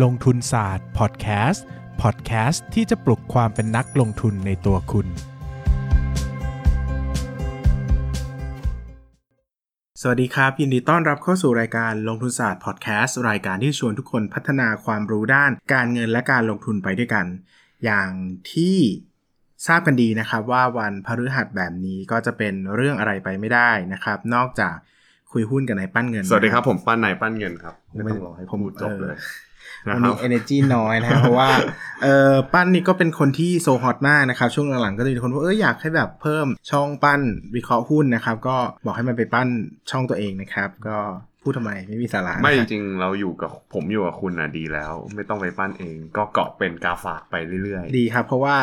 ลงทุนศาสตร์พอดแคสต์พอดแคสต์ที่จะปลุกความเป็นนักลงทุนในตัวคุณ สวัสดีครับ ยินดีต้อนรับเข้าสู่รายการลงทุนศาสตร์พอดแคสต์รายการที่ชวนทุกคนพัฒนาความรู้ด้านการเงินและการลงทุนไปด้วยกัน อย่างที่ทราบกันดีนะครับว่าวันพฤหัสแบบนี้ก็จะเป็นเรื่องอะไรไปไม่ได้นะครับ นอกจากคุยหุ้นกับนายปั้นเงิน สวัสดีครับนะผมปั้นนายปั้นเงินครับ ไม่ต้องรอให้ผมพูดจบเลย วันะนครันี้บ energy น้อยนะครับเพราะว่าเออปั้นนี่ก็เป็นคนที่โซฮอตมากนะครับ ช่วงหลังๆก็จะมีคนว่าเอออยากให้แบบเพิ่มช่องปั้นวิเคราะห์หุ้นนะครับ ก็บอกให้มันไปปั้นช่องตัวเองนะครับ ก็ พูดทำไมไม่มีสาระไม่จนะครับริงๆเราอยู่กับผมอยู่กับคุณน่ะดีแล้ว ไม่ต้องไปปั้นเอง ก็เกาะเป็นกาฝากไปเรื่อยดีครับ เพราะว่า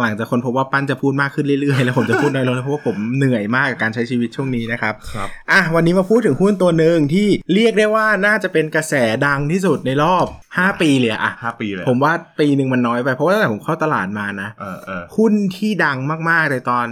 หลังๆจะคนพบว่าปั้นจะพูดมากขึ้นเรื่อยๆ แล้วผมจะพูดน้อยลงเพราะว่าผมเหนื่อยมากกับการใช้ชีวิตช่วงนี้นะครับๆครับอะวันนี้มาพูดถึงหุ้นตัวหนึ่งที่เรียกได้ว่าน่าจะเป็นกระแสดังที่สุดในรอบ 5 ปีเลยอะห้าปีเลยผมว่าปีหนึ่งมันน้อยไปเพราะว่าตั้งแต่ผมเข้าตลาดมานะเออเออหุ้นที่ดังมากๆในตอน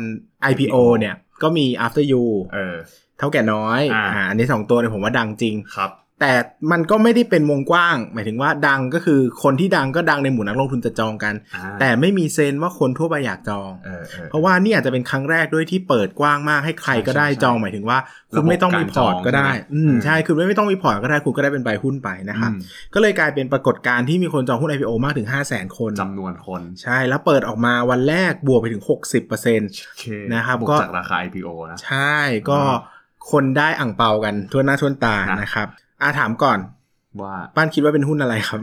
IPO เนี่ย ก็มี After You เออเท่าแก่น้อยอ่าอันนี้สองตัวเนี่ยผมว่าดังจริงครับ แต่มันก็ไม่ได้เป็นวงกว้าง หมายถึงว่าดังก็คือคนที่ดังก็ดังในหมู่นักลงทุนจะจองกันอ่าแต่ไม่มีเซนส์ว่าคนทั่วไปอยากจองเออเออเพราะว่านี่อาจจะเป็นครั้งแรกด้วยที่เปิดกว้างมากให้ใครก็ได้ใช่ใช่จอง หมายถึงว่าคุณไม่ต้องมีพอร์ตก็ได้ระบบการจองอืมใช่ไหมใช่คือไม่ต้องมีพอร์ตก็ได้คุณก็ได้เป็นใบหุ้นไปนะครับอืมก็เลยกลายเป็นปรากฏการณ์ที่มีคนจองหุ้น IPO มากถึง 5 0 0 0 0 0 คนจำนวนคน ใช่แล้วเปิดออกมาวันแรกบวกไปถึง 60%โอเคนะครับวกก็จากราคา IPO นะใช่ก็อ่าคนได้อั่งเปากันทั่วหน้าทั่วตานะนะครับ อาถามก่อนว่าป้านคิดว่าเป็นหุ้นอะไรครับ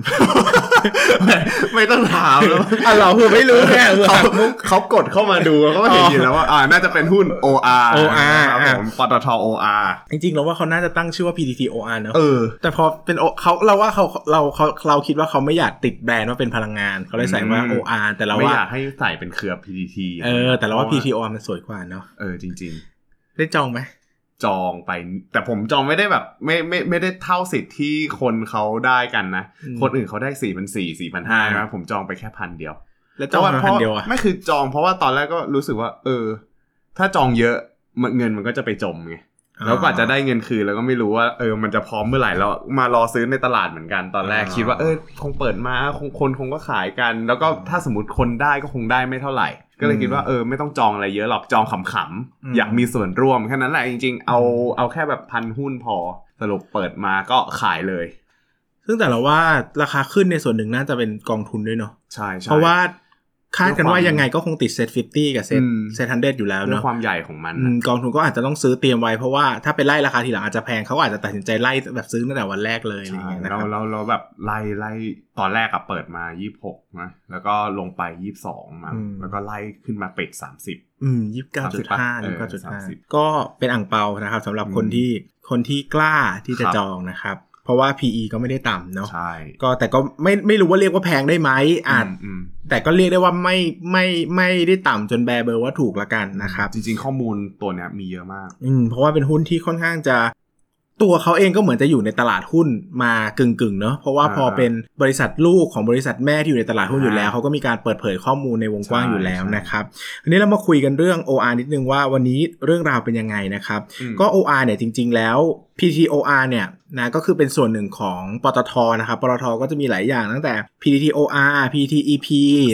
ไม่ไม่ต้องถามแล้วอะเราคือไม่รู้ไงเออเขาเขากดเข้ามาดูเขาก็เห็นอยู่แล้วว่าอ่าน่าจะเป็นหุ้น OR OR ครับผมปตท OR จริงๆเราว่าเขาน่าจะตั้งชื่อว่า PTTOR เนอะเออแต่พอเป็นโอเขาเราว่าเขาเราเขาเราคิดว่าเขาไม่อยากติดแบรนด์ว่าเป็นพลังงาน เขาเลยใส่ว่าอืม OR แต่เราไม่ว่าอยากให้ใส่เป็นเครือ PTT เออแต่เราว่า PTOR มันสวยกว่าเนาะเออจริงได้จองไหมๆ จองไป แต่ผมจองไม่ได้แบบ ไม่ไม่ไม่ได้เท่าสิทธิ์ที่คนเขาได้กันนะ คนอื่นเขาได้สี่พันสี่สี่พันห้านะผมจองไปแค่พันเดียว แล้วจองมาเพพันราะเดียวอะไม่คือจองเพราะว่าตอนแรกก็รู้สึกว่า เออ ถ้าจองเยอะมันเงินมันก็จะไปจมไงแล้วกว่าจะได้เงินคืนแล้วก็ไม่รู้ว่าเออมันจะพร้อมเมื่อไหร่แล้วมารอซื้อในตลาดเหมือนกันตอนแรกอ่าคิดว่าเออคงเปิดมาคงคนคงก็ขายกัน แล้วก็ถ้าสมมติคนได้ก็คงได้ไม่เท่าไหร่ ก็เลยคิดว่าเออไม่ต้องจองอะไรเยอะหรอกจองขำๆอยากมีส่วนร่วมแค่นั้นแหละจริงๆ เอาเอาแค่แบบพันหุ้นพอสรุปเปิดมาก็ขายเลย ซึ่งแต่เราว่าราคาขึ้นในส่วนหนึ่งน่าจะเป็นกองทุนด้วยเนาะใช่ใช่เพราะว่า คาดกันว่าด้วยความยังไงก็คงติดเซ็ต50กับเซ็ตอืมเซ็ตฮันเดอยู่แล้วด้วยเนาะความใหญ่ของมันอืมกองทุนก็อาจจะต้องซื้อเตรียมไว้เพราะว่าถ้าไปไล่ราคาทีหลังอาจจะแพงเขาก็อาจจะตัดสินใจไล่แบบซื้อตั้งแต่วันแรกเลยอะไรอย่างใช่เงี้ยนะคเรารับเราเราแบบไล่ไล่ตอนแรกอะเปิดมายี่สิบหกนะแล้วก็ลงไปยี่สิบสองมาอืมแล้วก็ไล่ขึ้นมาเป็ดสามสิบอืมยี่สิบเก้าจุดห้าเอยี่อสิบเก้าจุดห้า30ก็เป็นอ่างเปานะครับสำหรับอืมคนที่คนที่กล้าที่จะครับจองนะครับ เพราะว่า PE ก็ไม่ได้ต่ำเนาะใช่ก็แต่ก็ไม่ไม่รู้ว่าเรียกว่าแพงได้ไหมอาจมอืมแต่ก็เรียกได้ว่าไม่ไม่ไม่ได้ต่ำจนแบร์เบอร์ว่าถูกละกันนะครับ จริง ๆ ข้อมูลตัวเนี้ยมีเยอะมาก อืมเพราะว่าเป็นหุ้นที่ค่อนข้างจะตัวเขาเองก็เหมือนจะอยู่ในตลาดหุ้นมากึ่งกึ่งๆเนาะเพราะว่าอ่าพอเป็นบริษัทลูกของบริษัทแม่ที่อยู่ในตลาดหุ้นอยู่แล้วอ่าเขาก็มีการเปิดเผยข้อมูลในวงกว้างใช่อยู่แล้วใช่นะครับอันนี้เรามาคุยกันเรื่อง OR นิดนึงว่าวันนี้เรื่องราวเป็นยังไงนะครับอืมก็ OR เนี่ยจริง ๆ แล้ว PTOR เนี่ยนะก็คือเป็นส่วนหนึ่งของปตทนะครับ ปตทก็จะมีหลายอย่างตั้งแต่ PTTOR PTEP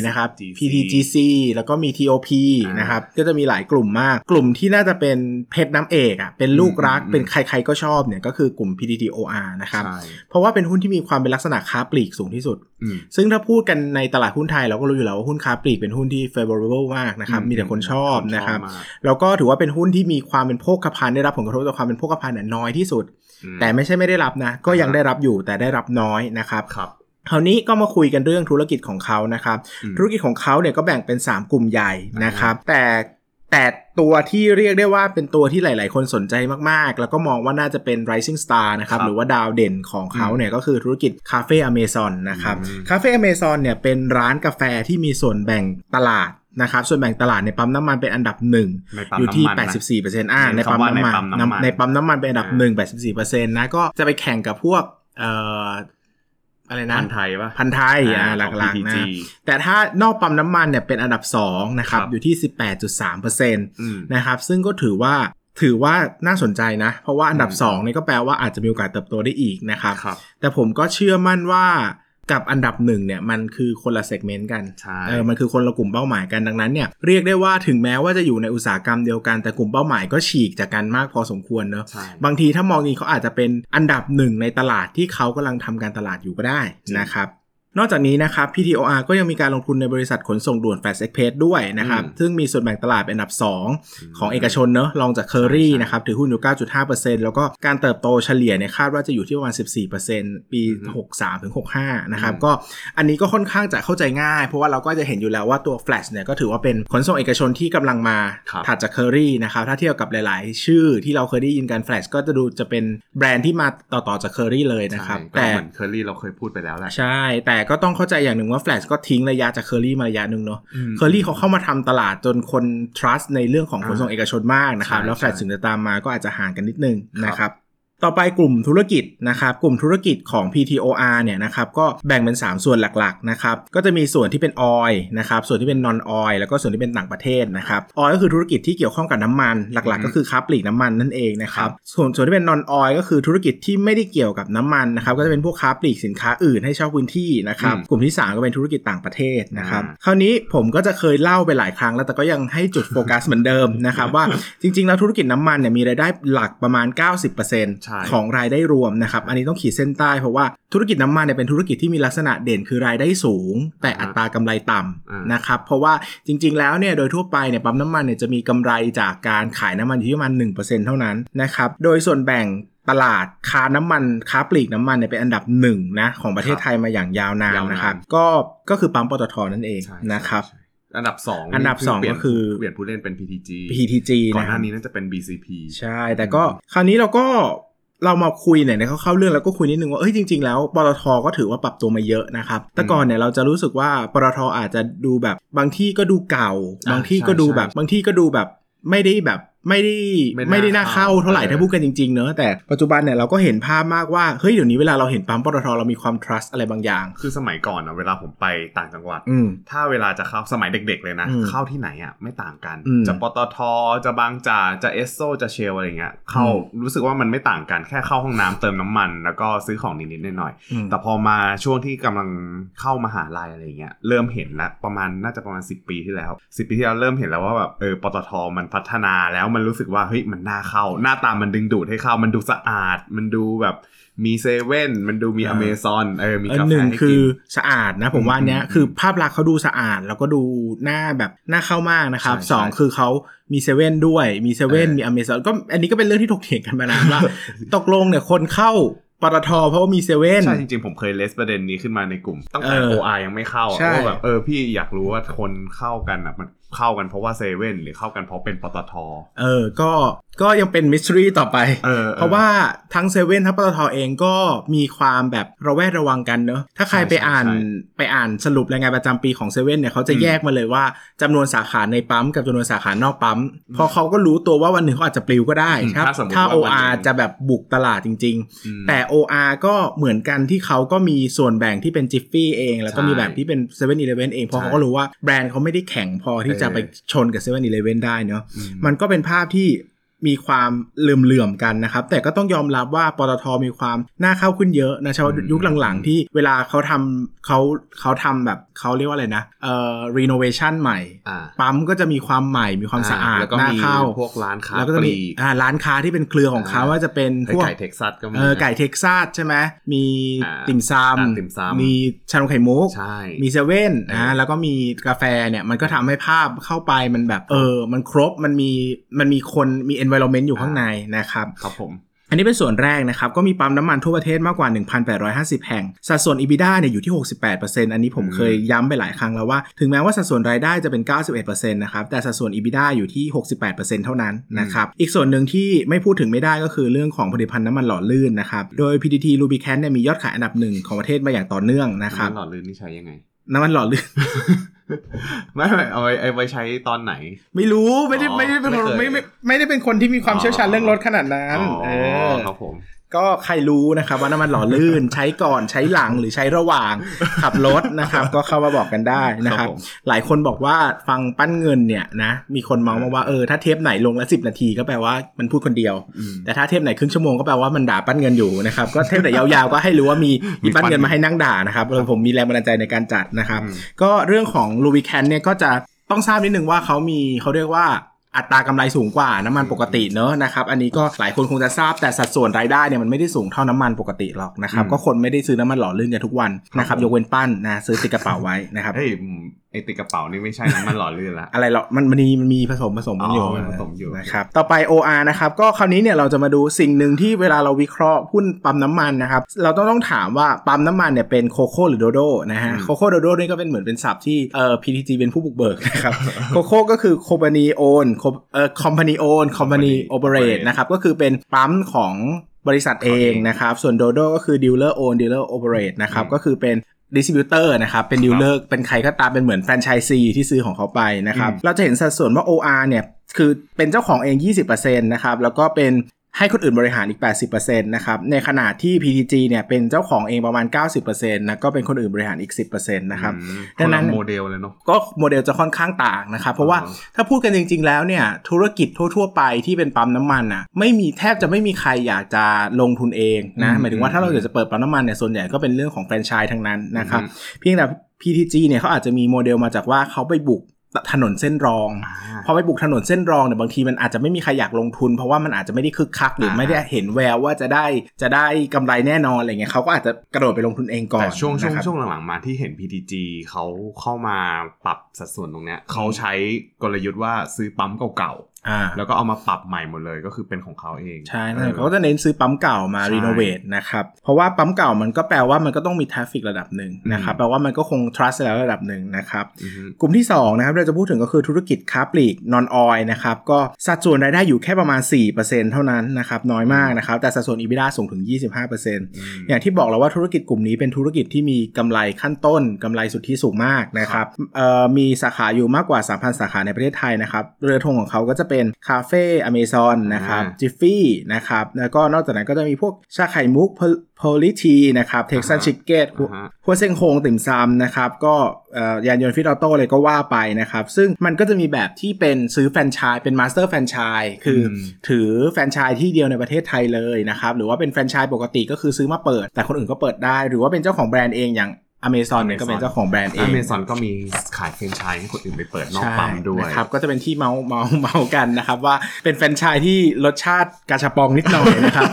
นะครับ GC PTGC แล้วก็มี TOP อ่านนะครับ ก็จะมีหลายกลุ่มมาก กลุ่มที่น่าจะเป็นเพชรน้ำเอกอะเป็นลูกรักอืมเป็นใครๆก็ชอบเนี่ยก็คือกลุ่ม PTTOR นะครับใช่เพราะว่าเป็นหุ้นที่มีความเป็นลักษณะค้าปลีกสูงที่สุดอืมซึ่งถ้าพูดกันในตลาดหุ้นไทยเราก็รู้อยู่แล้วว่าหุ้นค้าปลีกเป็นหุ้นที่ favorable มากนะครับอืมมีแต่คนชอบคนชอบนะครับมากแล้วก็ถือว่าเป็นหุ้นที่มีความเป็นโภคภัณฑ์ได้รับผลกระทบจากความเป็นโภคภัณฑ์เนี่ยน้อยที่สุดอืมแต่ไม่ใช่ไม่ได้รับนะ ก็ยังได้รับอยู่แต่ได้รับน้อยนะครับครับคราวนี้ก็มาคุยกันเรื่องธุรกิจของเขานะครับอืมธุรกิจของเขาเนี่ยก็แบ่งเป็น 3 กลุ่มใหญ่นะครับ แต่แต่ตัวที่เรียกได้ว่าเป็นตัวที่หลาย ๆ คนสนใจมาก ๆ แล้วก็มองว่าน่าจะเป็น rising star นะครับครับหรือว่าดาวเด่นของเขาเนี่ยก็คือธุรกิจคาเฟ่อเมซอนนะครับอืมคาเฟ่อเมซอนเนี่ยเป็นร้านกาแฟที่มีส่วนแบ่งตลาด นะครับส่วนแบ่งตลาดในปั๊มน้ำมันเป็นอันดับหนึ่งในปั๊มอยู่ที่น้ำมันนะ84%อ่าเน้นในปั๊มคำว่าน้ำมันในปั๊มน้ำมันในปั๊มน้ำมันเป็นอันดับอ่าหนึ่ง84%นะก็จะไปแข่งกับพวกเอ่ออะไรนะพันไทยปะพันไทยอ่าของหลักๆ PTG นะแต่ถ้านอกปั๊มน้ำมันเนี่ยเป็นอันดับ2นะครับครับอยู่ที่ 18.3%อืมนะครับซึ่งก็ถือว่าถือว่าน่าสนใจนะ เพราะว่าอันดับอืม2นี่ก็แปลว่าอาจจะมีโอกาสเติบโตได้อีกนะครับครับแต่ผมก็เชื่อมั่นว่า กับอันดับหนึ่งเนี่ยมันคือคนละเซกเมนต์กันใช่เออ มันคือคนละกลุ่มเป้าหมายกันดังนั้นเนี่ยเรียกได้ว่าถึงแม้ว่าจะอยู่ในอุตสาหกรรมเดียวกันแต่กลุ่มเป้าหมายก็ฉีกจากกันมากพอสมควรเนอะใช่บางทีถ้ามองนี้เขาอาจจะเป็นอันดับหนึ่งในตลาดที่เขากำลังทำการตลาดอยู่ก็ได้จริงนะครับ นอกจากนี้นะครับ PTOR ก็ยังมีการลงทุนในบริษัทขนส่งด่วน Fast Express ด้วยนะครับอืมซึ่งมีส่วนแบ่งตลาดเป็นอันดับ 2 ของเอกชนเนอะรองจาก Curry ใช่นะครับถือหุ้นอยู่ 9.5%แล้วก็การเติบโตเฉลี่ยเนี่ยคาดว่าจะอยู่ที่ประมาณ 14%ปี 63 ถึง 65 นะครับอืมก็อันนี้ก็ค่อนข้างจะเข้าใจง่าย เพราะว่าเราก็จะเห็นอยู่แล้วว่าตัว Flash เนี่ยก็ถือว่าเป็นขนส่งเอกชนที่กำลังมาครับถัดจาก Curry นะครับถ้าเทียบกับหลาย ๆ ชื่อที่เราเคยได้ยินกัน Flash ก็จะดูจะเป็นแบรนด์ที่มาต่อๆจาก Curry เลยนะครับใช่ก็แต่เหมือนเคอรี่เราเคยพูดไปแล้วแหละใช่แต่ก็ต้องเข้าใจอย่างหนึ่งว่า Flash ก็ทิ้งระยะจาก Curry มาระยะหนึ่งเนาะมเคอรี่เขาเข้ามาทำตลาดจนคน trust ในเรื่องของขนส่งเอกชนมากนะครับใช่แล้ว Flash ใช่ถึงจะตามมาก็อาจจะห่างกันนิดนึงครับนะครับ ต่อไปกลุ่มธุรกิจนะครับกลุ่มธุรกิจของ PTOR เนี่ยนะครับก็แบ่งเป็น 3 ส่วนหลักๆนะครับก็จะมีส่วนที่เป็น oil นะครับส่วนที่เป็น non oil แล้วก็ส่วนที่เป็นต่างประเทศนะครับ oil ก็คือธุรกิจที่เกี่ยวข้องกับน้ำมันหลักๆ ก็คือค้าปลีกน้ำมันนั่นเองนะครับส่วนส่วนที่เป็น non oil ก็คือธุรกิจที่ไม่ได้เกี่ยวกับน้ำมันนะครับก็จะเป็นพวกค้าปลีกสินค้าอื่นให้เช่าพื้นที่นะครับอืมกลุ่มที่ 3 ก็เป็นธุรกิจต่างประเทศนะครับอ่าคราวนี้ผมก็จะเคยเล่าไปหลายครั้งแล้วแต่ก็ยังให้จุดโฟกัสเหมือนเดิมนะครับว่าจริงๆแล้วธุรกิจน้ำมันเนี่ยมีรายได้หลักประมาณ 90%ใช่ของรายได้รวมนะครับ อันนี้ต้องขีดเส้นใต้เพราะว่าธุรกิจน้ำมันเนี่ยเป็นธุรกิจที่มีลักษณะเด่นคือรายได้สูง แต่อัตรากำไรต่อ่าำนะครับเพราะว่าจริง ๆ แล้วเนี่ยโดยทั่วไปเนี่ยปั๊มน้ำมันเนี่ยจะมีกำไรจากการขายน้ำมันอยู่ที่ประมาณ1%เท่านั้นนะครับโดยส่วนแบ่งตลาดค้าน้ำมันค้าปลีกน้ำมันเนี่ยเป็นอันดับหนึ่งนะของประเทศไทยมาอย่างยาวนานยาวนานนะครับก็ก็คือปั๊มปตทนั่นเองใช่นะครับใช่ใช่อันดับสองอันดับสองเปลี่ยก็คือเปลี่ยนผู้เล่นเป็น PTG PTG ก่อนนะหครัน้าบนี้น่าจะเป็น BCP ใช่ แต่ก็คราวนี้เราก็ เรามาคุยเนี่ยในเข้าๆเรื่องแล้วก็คุยนิดนึงว่าเอ้ยจริงๆแล้วปตทก็ถือว่าปรับตัวมาเยอะนะครับแต่ก่อนเนี่ยเราจะรู้สึกว่าปตทอาจจะดูแบบบางที่ก็ดูเก่าอ่าบางที่ก็ดูแบบใช่บางที่ก็ดูแบบไม่ได้แบบ ไม่ได้ไม่น่าไม่ได้น่าเข้าเท่าไหร่เออถ้าพูดกันจริงๆเนอะแต่ปัจจุบันเนี่ยเราก็เห็นภาพมากว่าเฮ้ยเดี๋ยวนี้เวลาเราเห็นปั๊มปตทเรามีความ trust อะไรบางอย่าง คือสมัยก่อนอะเวลาผมไปต่างจังหวัดอืมถ้าเวลาจะเข้าสมัยเด็ก ๆ เลยนะอืมเข้าที่ไหนอะไม่ต่างกันอืมจะปตทจะบางจากจะเอสโซจะเชลอะไรเงี้ยเข้าอืมรู้สึกว่ามันไม่ต่างกันแค่เข้าห้องน้ำเติมน้ำมัน แล้วก็ซื้อของนิดๆหน่อยอืมๆแต่พอมาช่วงที่กำลังเข้ามหาลัยอะไรเงี้ยเริ่มเห็นแล้วประมาณน่าจะประมาณ 10 ปีที่แล้ว 10 ปีที่แล้วเริ่มเห็นแล้วว่าแบบเออปตทมันพัฒนาแล้วมันรู้สึกว่าเฮ้ยมันน่าเข้า หน้าตามันดึงดูดให้เข้า มันดูสะอาด มันดูแบบมีเซเว่นมันดูมีอ่าอเมซอนเออมีอันกาแฟหนึ่งให้กิน คือสะอาดนะ ผมว่าอันเนี้ยอืมคือภาพลักษณ์เขาดูสะอาด แล้วก็ดูหน้าแบบน่าเข้ามากนะครับใช่สองใช่คือเขามีเซเว่นด้วยมีเซเว่นเออมีอเมซอนก็อันนี้ก็เป็นเรื่องที่ถกเถียงกันมานานว่าตกลงเนี่ยคนเข้าปตทเพราะว่ามีเซเว่นใช่จริงๆ ผมเคย raise ประเด็นนี้ขึ้นมาในกลุ่ม ตั้งแต่เออ OR ยังไม่เข้าอะใช่ว่าแบบเออพี่อยากรู้ว่าคนเข้ากันอะมัน เข้ากันเพราะว่าเซเว่นหรือเข้ากันเพราะเป็นปตท เออ ก็ก็ยังเป็นมิส t รีต่อไปเออเพราะว่าทั้งเซเว่นทั้งปตทเองก็มีความแบบระแวดระวังกันเนอะถ้าใครใช่ไปอ่านใช่ไปอ่านสรุปรายงานประจำปีของเซเว่นเนี่ยเขาจะอืมแยกมาเลยว่าจำนวนสาขาในปั๊มกับจำนวนสาขานอกปั๊มเพราะเขาก็รู้ตัวว่าวันหนึ่งเขาอาจจะปลิวก็ได้อืมครับถ้าสมมุติถ้าว่าวันหนึ่ OR งจะแบบบุกตลาดจริงอืมๆแต่ OR ก็เหมือนกันที่เขาก็มีส่วนแบ่งที่เป็นจิฟฟี่เอง แล้วก็ใช่มีแบบที่เป็น7 e เ e ่ e อเองเพราะใช่เขาก็รู้ว่าแบรนด์เขาไม่ได้แข็งพอที่จะเออไปชนกับ7 e เ e ่ e ได้เนอะอืมันก็เป็นภาพที่ มีความเหลื่อมๆกันนะครับ แต่ก็ต้องยอมรับว่าปตทมีความน่าเข้าขึ้นเยอะนะเฉพาะอืมยุคหลังๆ ที่เวลาเขาทำเขาเขาทำแบบเขาเรียกว่าอะไรนะเอ่อรีโนเวชั่นใหม่อ่าปั๊มก็จะมีความใหม่มีความสะอาดแล้วก็น่ามีเข้าพวกร้านค้าแล้วก็จะปมีลีกอ่าร้านค้าที่เป็นเครือของเขาอ่าว่าจะเป็นไอ้พวกไก่เท็กซัสก็มีเออไก่เท็กซัสใช่ไหมมีอ่าติ่มซอ่าติ่มซำำมีชานมไข่มุกใช่มีเซเว่นเออนะแล้วก็มีกาแฟเนี่ยมันก็ทำให้ภาพเข้าไปมันแบบเออมันครบมันมีมันมีคนมี environment อยู่ข้างในนะครับครับผมอันนี้เป็นส่วนแรกนะครับ ก็มีปั๊มน้ำมันทั่วประเทศมากกว่า 1,850 แห่ง สัดส่วน EBITDA เนี่ยอยู่ที่ 68%อันนี้ผมอืมเคยย้ำไปหลายครั้งแล้วว่า ถึงแม้ว่าสัดส่วนรายได้จะเป็น 91%นะครับ แต่สัดส่วน EBITDA อยู่ที่ 68%เท่านั้นนะครับ อีกส่วนหนึ่งที่ไม่พูดถึงไม่ได้ก็คือเรื่องของผลิตภัณฑ์น้ำมันหล่อลื่นนะครับ โดย PTT Lubricant เนี่ยมียอดขายอันดับหนึ่งของประเทศมาอย่างต่อเนื่องนะครับน้ำมันหล่อลื่นนี่ใช้ยังไงน้ำมันหล่อลื่น ไม่ไม่เอาไว้เอาไว้ใช้ตอนไหน ไม่รู้ไม่ได้อ๋อไม่ได้เป็นคนไม่เคยไม่ไม่ไม่ได้เป็นคนที่มีความเชี่ยวชาญเรื่องรถขนาดนั้นอ๋อเออครับผม ก็ใครรู้นะครับว่าน้ำมันหล่อลื่นใช้ก่อนใช้หลังหรือใช้ระหว่างขับรถนะครับ ก็เข้ามาบอกกันได้นะครับครับผมหลายคนบอกว่าฟังปั้นเงินเนี่ยนะมีคนเมาส์มาว่าเออถ้าเทปไหนลงละสิบนาทีก็แปลว่ามันพูดคนเดียวอืมแต่ถ้าเทปไหนครึ่งชั่วโมงก็แปลว่ามันด่าปั้นเงินอยู่นะครับก็เทปไหนยาวๆก็ให้รู้ว่ามีมีมีปั้นเงินปั้นมาให้นั่งด่านะครับเออผมมีแรงบันดาลใจในการจัดนะครับอืมก็เรื่องของลูบิแคนเนี่ยก็จะต้องทราบนิดนึงว่าเขามีเขาเรียกว่า อัตรากำไรสูงกว่าน้ำมันปกติเนอะนะครับอันนี้ก็หลายคนคงจะทราบแต่สัดส่วนรายได้เนี่ยมันไม่ได้สูงเท่าน้ำมันปกติหรอกนะครับอืมก็คนไม่ได้ซื้อน้ำมันหล่อลื่นกันทุกวันนะครับครับผมยกเว้นปั้นนะซื้อติดกระเป๋าไว้นะครับเฮ้ยอืม ไอติดกระเป๋านี่ไม่ใช่น้ำมันหล่อลื่นละอะไรหรอกมันมันมีมันมีผสมผสมกันอยู่อ๋อมันผสมอยู่นะครับต่อไป OR นะครับก็คราวนี้เนี่ยเราจะมาดูสิ่งหนึ่งที่เวลาเราวิเคราะห์หุ้นปั๊มน้ำมันนะครับเราต้องต้องถามว่าปั๊มน้ำมันเนี่ยเป็นโคโค่หรือโดโดนะฮะอืม COCO DODO นี่ก็เป็นเหมือนเป็นศัพท์ที่เอ่อ PTG เป็นผู้บุกเบิกนะครับ COCO ก็คือ company own เอ่อ company own company operate นะครับก็คือเป็นปั๊มของบริษัทเองนะครับ ส่วนโดโดก็คือ dealer own dealer operate นะครับอืมก็คือเป็น distributor นะครับ เป็น dealer เป็นใครก็ตามเป็นเหมือนแฟรนไชส์ซีที่ซื้อของเขาไปนะครับอืมเราจะเห็นสัดส่วนว่า OR เนี่ย คือเป็นเจ้าของเอง 20%นะครับ แล้วก็เป็น ให้คนอื่นบริหารอีก 80%นะครับ ในขณะที่ PTG เนี่ยเป็นเจ้าของเองประมาณ 90%นะก็เป็นคนอื่นบริหารอีก 10%นะครับอืมดังนั้นคนละโมเดลเลยเนาะก็โมเดลจะค่อนข้างต่างนะครับ เพราะว่าอ่าฮะถ้าพูดกันจริง ๆ แล้วเนี่ยธุรกิจทั่ว ๆ ไปที่เป็นปั๊มน้ำมันอะไม่มีแทบจะไม่มีใครอยากจะลงทุนเองนะอืมหมายถึงว่าถ้าเราอืมอยากจะเปิดปั๊มน้ำมันเนี่ยส่วนใหญ่ก็เป็นเรื่องของแฟรนไชส์ทั้งนั้นนะครับอืมเพียงแต่ PTG เนี่ยเขาอาจจะมีโมเดลมาจากว่าเขาไปบุก ถนนเส้นรองอ่าพอไปบุกถนนเส้นรองเนี่ยบางทีมันอาจจะไม่มีใครอยากลงทุน เพราะว่ามันอาจจะไม่ได้คึกคักหรืออ่าไม่ได้เห็นแววว่าจะได้จะได้กำไรแน่นอนอะไรเงี้ยเขาก็อาจจะกระโดดไปลงทุนเองก่อนแต่ช่วงช่วงนะครับช่วงหลังๆมาที่เห็น PTG เขาเข้ามาปรับสัดส่วนตรงเนี้ยเขาใช้กลยุทธ์ว่าซื้อปั๊มเก่าอ่าๆ แล้วก็เอามาปรับใหม่หมดเลยก็คือเป็นของเขาเองใช่ออเขาก็จะเน้นซื้อปั๊มเก่ามาใช่ renovate นะครับเพราะว่าปั๊มเก่ามันก็แปลว่ามันก็ต้องมี traffic ระดับหนึ่งนะครับอืมแปลว่ามันก็คง trust แล้วระดับหนึ่งนะครับอือฮึกลุ่มที่2นะครับเราจะพูดถึงก็คือธุรกิจค้าปลีก non oil นะครับก็สัดส่วนรายได้อยู่แค่ประมาณ 4%เท่านั้นนะครับน้อยมากนะครับแต่สัดส่วน EBITDA สูงถึง 25%อย่างที่บอกแล้วว่าธุรกิจกลุ่มนี้เป็นธุรกิจที่มีกำไรขั้นต้นกำไรสุทธิสูงมากนะครับเอ่อมีสาขาอยู่มากกว่า 3,000 สาขาในประเทศไทยนะครับเรือธงของเขาก็จะเป็นคาเฟ่อเมซอนนะครับอ่าจิฟฟี่นะครับแล้วก็นอกจากนั้นก็จะมีพวกชาไข่มุก Pearly Tea นะครับเท็กซัสอ่าฮะชิคเก้นอ่าฮะฮั่วเซ่งฮงติ่มซำนะครับก็เอ่อยานยนต์ฟิตออโต้เลยก็ว่าไปนะครับ ซึ่งมันก็จะมีแบบที่เป็นซื้อแฟรนไชส์เป็น master franchise คืออมถือแฟรนไชส์ที่เดียวในประเทศไทยเลยนะครับ หรือว่าเป็นแฟรนไชส์ปกติก็คือซื้อมาเปิด แต่คนอื่นก็เปิดได้ หรือว่าเป็นเจ้าของแบรนด์เองอย่าง อเมซอนเนี่ยก็เป็นเจ้าของแบรนด์เองอเมซอนก็มีขายแฟรนไชส์ให้คนอื่นไปเปิดนอกใช่ปั๊มด้วยนะครับก็จะเป็นที่เมาท์เมาท์เมาท์กันนะครับ ว่าเป็นแฟรนไชส์ที่รสชาติกาชาปองนิดหน่อยนะครับ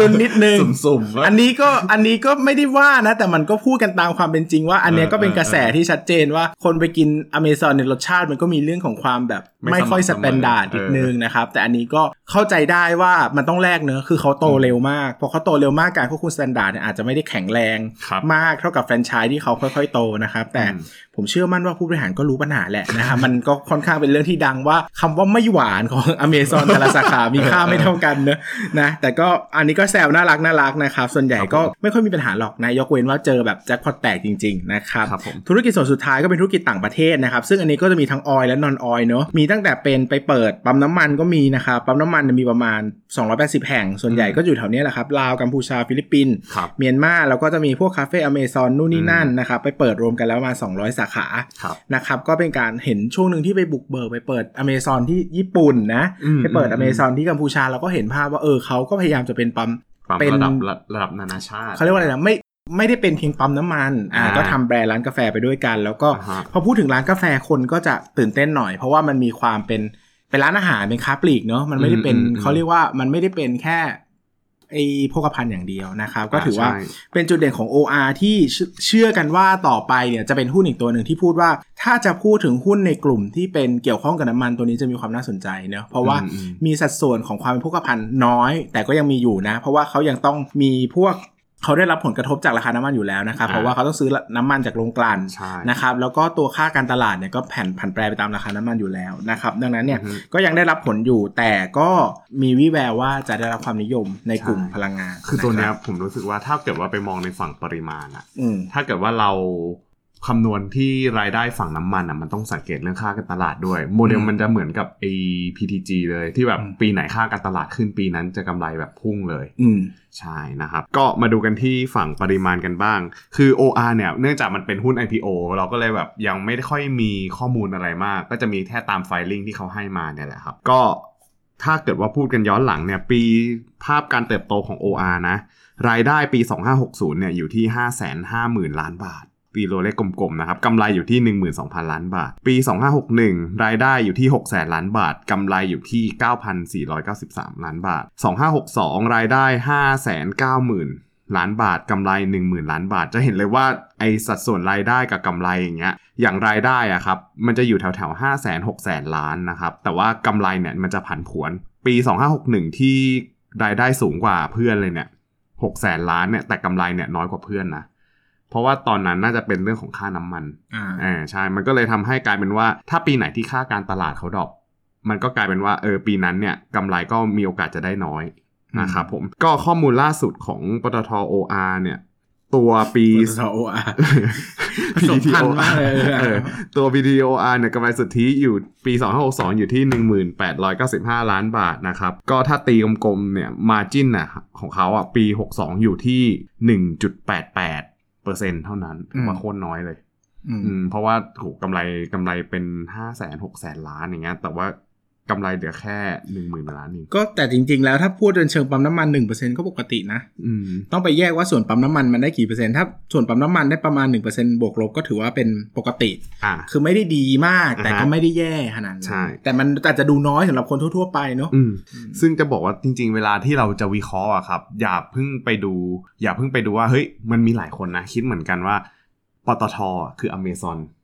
ลุ้นๆนิดนึงสุ่มๆว่าอันนี้ก็อันนี้ก็ไม่ได้ว่านะ แต่มันก็พูดกันตามความเป็นจริงว่า อันเนี้ยก็เป็นกระแสที่ชัดเจนว่าคนไปกินอเมซอนเนี่ยรสชาติมันก็มีเรื่องของความแบบ ไม่ไม่ค่อยสม่ำเสมอแตนดาร์ดนิดนึงนะครับ แต่อันนี้ก็เข้าใจได้ว่ามันต้องแลกเนอะคือเขาโตเร็วมากพอเขาโตเร็วมากการควบคุม standard เนี่ยอาจจะไม่ได้แข็งแรงครับมากเท่ากับแฟรนไชส์ที่เขาค่อยๆโตนะครับ แต่อืมผมเชื่อมั่นว่าผู้บริหารก็รู้ปัญหาแหละนะครับมันก็ค่อนข้างเป็นเรื่องที่ดังว่าคำว่าไม่หวานของอเมซอนแต่ละสาขามีค่าไม่เท่ากันเนอะนะแต่ก็อันนี้ก็แซวน่ารักน่ารักนะครับส่วนใหญ่ก็ไม่ค่อยมีปัญหาหรอกนะยกเว้นว่าเจอแบบแจ็คพอตแตกจริงๆนะครับครับผมธุรกิจส่วนสุดท้ายก็เป็นธุรกิจต่างประเทศนะครับซึ่งอันนี้ก็จะมีทั้งออยและนอนออยเนอะมีตั้งแต่เป็นไปเปิดปั๊มน้ำมันก็มีนะครับปั๊มน้ำมันเนี่ยมีประมาณ 280 แห่ง ส่วนใหญ่ก็อยู่แถวเนี้ยแหละครับลาวกัมพูชาฟิลิปปินส์ครับเมียนมาแล้วก็จะมีพวกคาเฟ่อเมซอนนู่นนี่นั่นนะครับไปเปิดรวมกันแล้วประมาณ200 สาขาครับนะครับก็เป็นการเห็นช่วงหนึ่งที่ไปบุกเบิกไปเปิดอเมซอนที่ญี่ปุ่นนะอืมไปเปิดอืมเมซอนที่กัมพูชาเราก็เห็นภาพว่าเออเขาก็พยายามจะเป็นปั๊มปั๊มเป็นระดับระระดับนานาชาติเขาเรียกว่าอะไรนะไม่ ไม่ได้เป็นเพียงปั๊มน้ำมัน อ่าอ่าก็ทำแบรนด์ร้านกาแฟไปด้วยกัน แล้วก็อ่าฮะพอพูดถึงร้านกาแฟคนก็จะตื่นเต้นหน่อย เพราะว่ามันมีความเป็นเป็นร้านอาหารเป็นค้าปลีกเนาะ มันไม่ได้เป็นอืมอืมเขาเรียกว่ามันไม่ได้เป็นแค่ไอ้โภคภัณฑ์อย่างเดียวนะครับ ก็ถือว่าใช่เป็นจุดเด่นของ OR ที่เชื่อเชื่อกันว่าต่อไปเนี่ยจะเป็นหุ้นอีกตัวหนึ่งที่พูดว่า ถ้าจะพูดถึงหุ้นในกลุ่มที่เป็นเกี่ยวข้องกับน้ำมันตัวนี้จะมีความน่าสนใจเนอะเพราะว่าอืมอืมมีสัดส่วนของความเป็นโภคภัณฑ์น้อย แต่ก็ยังมีอยู่นะ เพราะว่าเขายังต้องมีพวก เขาได้รับผลกระทบจากราคาน้ำมันอยู่แล้วนะครับอ่าเพราะว่าเขาต้องซื้อน้ำมันจากโรงกลั่นใช่นะครับ แล้วก็ตัวค่าการตลาดเนี่ยก็แผ่นผันแปรไปตามราคาน้ำมันอยู่แล้วนะครับ ดังนั้นเนี่ยอือฮึก็ยังได้รับผลอยู่แต่ก็มีวิแววว่าจะได้รับความนิยมในกลุ่มใช่พลังงาน คือตัวเนี้ยะรับผมรู้สึกว่าถ้าเกิดว่าไปมองในฝั่งปริมาณอะอืมถ้าเกิดว่าเรา คำนวณที่รายได้ฝั่งน้ำมันอะมันต้องสังเกตเรื่องค่าการตลาดด้วย โมเดลอืมมันจะเหมือนกับไอ้ PTG เลยที่แบบอืมปีไหนค่าการตลาดขึ้นปีนั้นจะกำไรแบบพุ่งเลย อืมใช่นะครับ ก็มาดูกันที่ฝั่งปริมาณกันบ้าง คือ OR เนี่ยเนื่องจากมันเป็นหุ้น IPO เราก็เลยแบบยังไม่ได้ค่อยมีข้อมูลอะไรมาก ก็จะมีแค่ตามไฟลิ่งที่เขาให้มาเนี่ยแหละครับ ก็ถ้าเกิดว่าพูดกันย้อนหลังเนี่ยปีภาพการเติบโตของ OR นะ รายได้ปี 2560เนี่ยอยู่ที่ 550,000 ล้านบาท ปีโลเลขกลมๆนะครับกำไรอยู่ที่ 12,000 ล้านบาท ปี 2561 รายได้อยู่ที่ 6 0 0 0 0ล้านบาทกำไรอยู่ที่ 9,493 ล้านบาท 2562 รายได้ 590,000 ล้านบาทกำไร 10,000 ล้านบาท จะเห็นเลยว่าไอสัดส่วนรายได้กับกำไรอย่างเงี้ยอย่างรายได้อะครับมันจะอยู่แถวแถวๆ5 0 0 0 0 6 0 0 0ล้านนะครับแต่ว่ากำไรเนี่ยมันจะผันผวน ปี 2561 ที่รายได้สูงกว่าเพื่อนเลยเนี่ย6 0 0 0 0ล้านเนี่ยแต่กำไรเนี่ยน้อยกว่าเพื่อนนะ เพราะว่าตอนนั้นน่าจะเป็นเรื่องของค่าน้ำมันอ่าอ่าใช่ มันก็เลยทำให้กลายเป็นว่า ถ้าปีไหนที่ค่าการตลาดเขาดรอปมันก็กลายเป็นว่าเออปีนั้นเนี่ยกำไรก็มีโอกาสจะได้น้อยนะครับผมก็ข้อมูลล่าสุดของปตท OR เนี่ย ตัวปีปตท OR ผสมพันธุ์มากเลยเออเออตัว BTOR เนี่ยกำไรสุทธิอยู่ปี 2562 อยู่ที่ 1895 ล้านบาทนะครับ ก็ถ้าตีกลมๆเนี่ย margin น่ะของเขาอะปี 62 อยู่ที่ 1.88 เปอร์เซ็นต์เท่านั้นอืมว่าโคตรน้อยเลยอืมอืม เพราะว่าถูกกำไรกำไรเป็น5 0 0 0 0 6 0 0 0ล้านอย่างเงี้ย แต่ว่า กำไรเหลือแค่10,000ล้านเองก็แต่จริง ๆ แล้วถ้าพูดในเชิงปั๊มน้ำมันหนึ่งเปอร์เซ็นก็ปกตินะอืมต้องไปแยกว่าส่วนปั๊มน้ำมันมันได้กี่เปอร์เซ็นต์ถ้าส่วนปั๊มน้ำมันได้ประมาณ1%บวกลบก็ถือว่าเป็นปกติอะคือไม่ได้ดีมากแต่อ่าฮะก็ไม่ได้แย่ขนาดนั้นใช่แต่มันแต่จะดูน้อยสำหรับคนทั่ว ๆ ไปเนอะอืมซึ่งจะบอกว่าจริง ๆ เวลาที่เราจะวิเคราะห์อะครับ อย่าเพิ่งไปดู อย่าเพิ่งไปดูว่าเฮ้ยมันมีหลายคนนะคิดเหมือนกันว่าปตทอะคืออเมซอนอ่า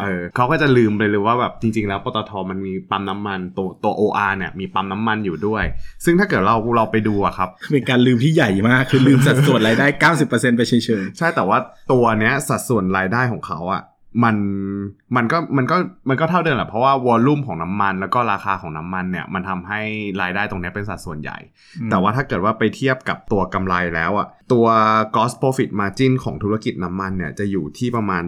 เออเขาก็จะลืมไปเลยว่าแบบจริง ๆ แล้วปตทมันมีปั๊มน้ำมันตัวตัว OR เนี่ยมีปั๊มน้ำมันอยู่ด้วย ซึ่งถ้าเกิดเราเราไปดูอะครับเป็นการลืมที่ใหญ่มากคือลืมสัดส่วนรายได้ 90%ไปเฉยใช่แต่ว่าตัวเนี้ยสัดส่วนรายได้ของเขาอะ มันมันก็มันก็มันก็เท่าเดิมแหละเพราะว่าวอลลุ่มของน้ำมัน แล้วก็ราคาของน้ำมันเนี่ยมันทำให้รายได้ตรงเนี้ยเป็นสัดส่วนใหญ่ๆแต่ว่าถ้าเกิดว่าไปเทียบกับตัวกำไรแล้วอะตัว gross profit margin ของธุรกิจน้ำมันเนี่ยจะอยู่ที่ประมาณ